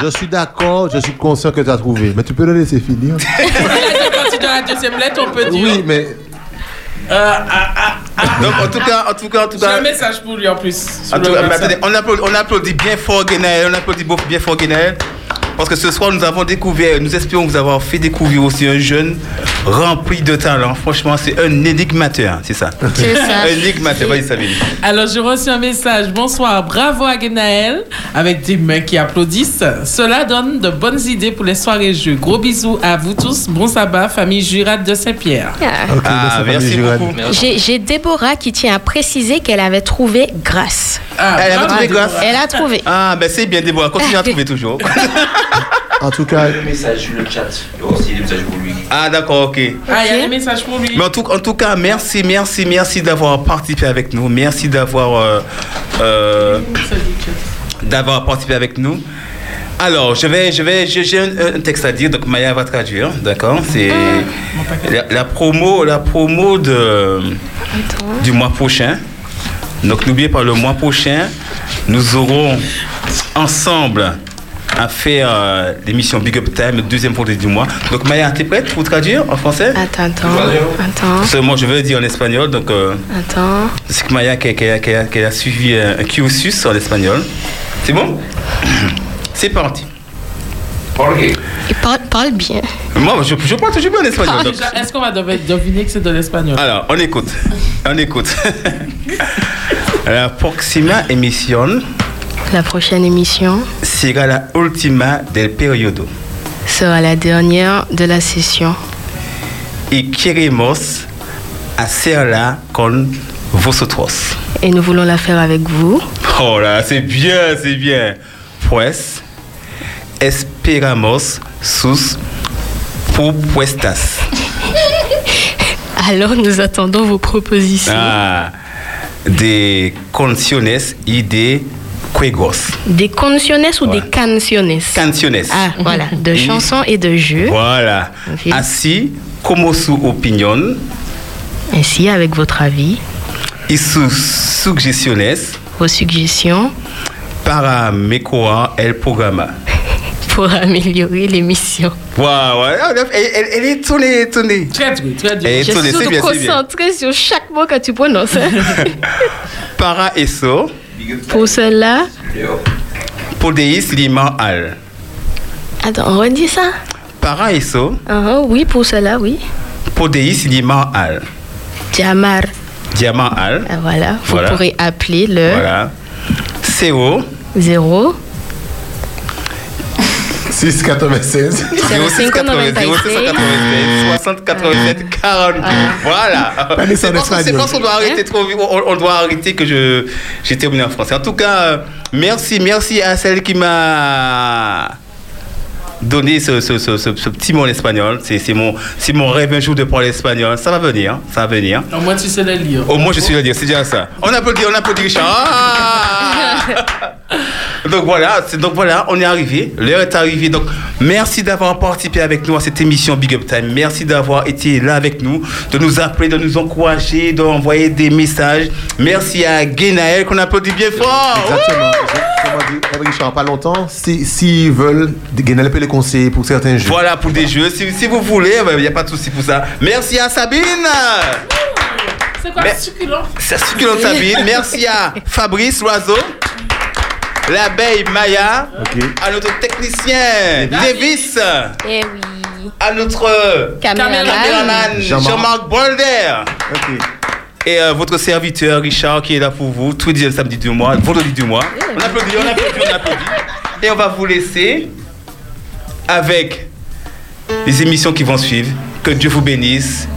Je suis d'accord, je suis conscient que tu as trouvé. Mais tu peux le laisser finir. À partir de la deuxième lettre, on peut dire. Oui, mais Euh, ah, ah, ah. Donc, en tout cas, en tout cas, en tout J'ai cas. un message pour lui en plus. En tout mais attendez, on applaudit, on applaudit bien fort Guénaël, on applaudit beau- bien fort Guénaël. Parce que ce soir, nous avons découvert, nous espérons vous avoir fait découvrir aussi un jeune rempli de talent. Franchement, c'est un énigmateur, c'est ça. C'est ça. Un énigmateur, vas-y Sabine. Alors, j'ai reçu un message. Bonsoir, bravo à Genaël, avec des mains qui applaudissent. Cela donne de bonnes idées pour les soirées jeux. Gros bisous à vous tous. Bon sabbat, famille Jurade de Saint-Pierre. Ah, merci beaucoup. J'ai Déborah qui tient à préciser qu'elle avait trouvé grâce. Elle a trouvé grâce Elle a trouvé. Ah, ben c'est bien, Déborah, continue à trouver toujours. en tout cas. Le message, le chat. Il y a aussi des messages pour lui. Ah, d'accord, ok. Ah, il y a des messages pour lui. Mais en tout, en tout cas, merci, merci, merci d'avoir participé avec nous. Merci d'avoir euh, euh, d'avoir participé avec nous. Alors, je vais, je vais, j'ai un texte à dire, donc Maya va traduire, d'accord? C'est la, la promo, la promo de du mois prochain. Donc, n'oubliez pas, le mois prochain, nous aurons ensemble à faire euh, l'émission Big Up Time, le deuxième vendredi du mois. Donc, Maya, t'es prête pour traduire en français? Attends, attends. Attends. Parce que moi, je veux dire en espagnol, donc euh, Attends. c'est que Maya qui, a- qui a- qui a- qui a suivi un, un cursus en espagnol. C'est bon? C'est parti. Il parle, parle bien. Moi, je, je parle toujours bien en espagnol. Est-ce qu'on va dev- deviner que c'est de l'espagnol? Alors, on écoute. On écoute. La próxima emisión La prochaine émission sera la última del periodo. sera la dernière de la session. Y queremos hacerla con vosotros. Et nous voulons la faire avec vous. Oh là, c'est bien, c'est bien. Pues, esperamos sus propuestas. Alors nous attendons vos propositions. Ah, de canciones y de juegos. Des canciones ou des canciones? Canciones. Ah, voilà. De Y- chansons et de jeux. Voilà. Así como su opinión? Ainsi, avec votre avis, y sus sugestiones vos suggestions? Para mejorar el programa. pour améliorer l'émission. Waouh, ouais. elle, elle- elle est étonnée, étonnée. Très dur, très dur. Elle est suis c'est bien, c'est bien. sur chaque mot que tu prononces. hein. Para eso, pour cela, podéis limar al. attends, on redit ça? Para eso, Ah, Oui, pour cela, oui. podéis limar al. Jamar. Diamant al. Ah, Voilà, vous Voilà. pourrez appeler le Voilà. CO 0 696 60 87 40. Voilà. C'est parce- c'est espagnol. parce qu'on doit arrêter trop vite. On, on doit arrêter que je j'ai terminé en français. En tout cas, euh, merci, merci à celle qui m'a donné ce, ce, ce, ce- ce petit mot en espagnol. C'est c'est mon, c'est mon rêve un jour de parler espagnol. Ça va venir, ça va venir. Au moins, tu sais le lire. Au moins, je suis le dire, c'est déjà ça. On applaudit, on applaudit Richard. Ah donc voilà, c'est- donc voilà, on est arrivé. L'heure est arrivée. Donc merci d'avoir participé avec nous à cette émission Big Up Time. Merci d'avoir été là avec nous, de nous appeler, de nous encourager, d'envoyer des messages. Merci à Guénaël qu'on applaudit bien fort. Exactement. Edwin Richard, pas longtemps. Si- S'ils veulent, Guénel peut les conseiller pour certains jeux. Voilà pour des jeux. Si, si vous voulez, il n'y a pas de souci pour ça. Merci à Sabine. C'est quoi Mais- succulent? C'est succulent Sabine. Merci à Fabrice Loiseau. L'abeille Maya. À notre technicien Davis. Eh oui. À notre Caméraman. caméraman Jean-Marc. Bolder. Et euh, votre serviteur Richard qui est là pour vous tous les samedi du mois, vendredi du mois. On applaudit, on applaudit, on applaudit. Et on va vous laisser avec les émissions qui vont suivre. Que Dieu vous bénisse.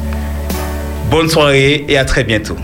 Bonne soirée et à très bientôt.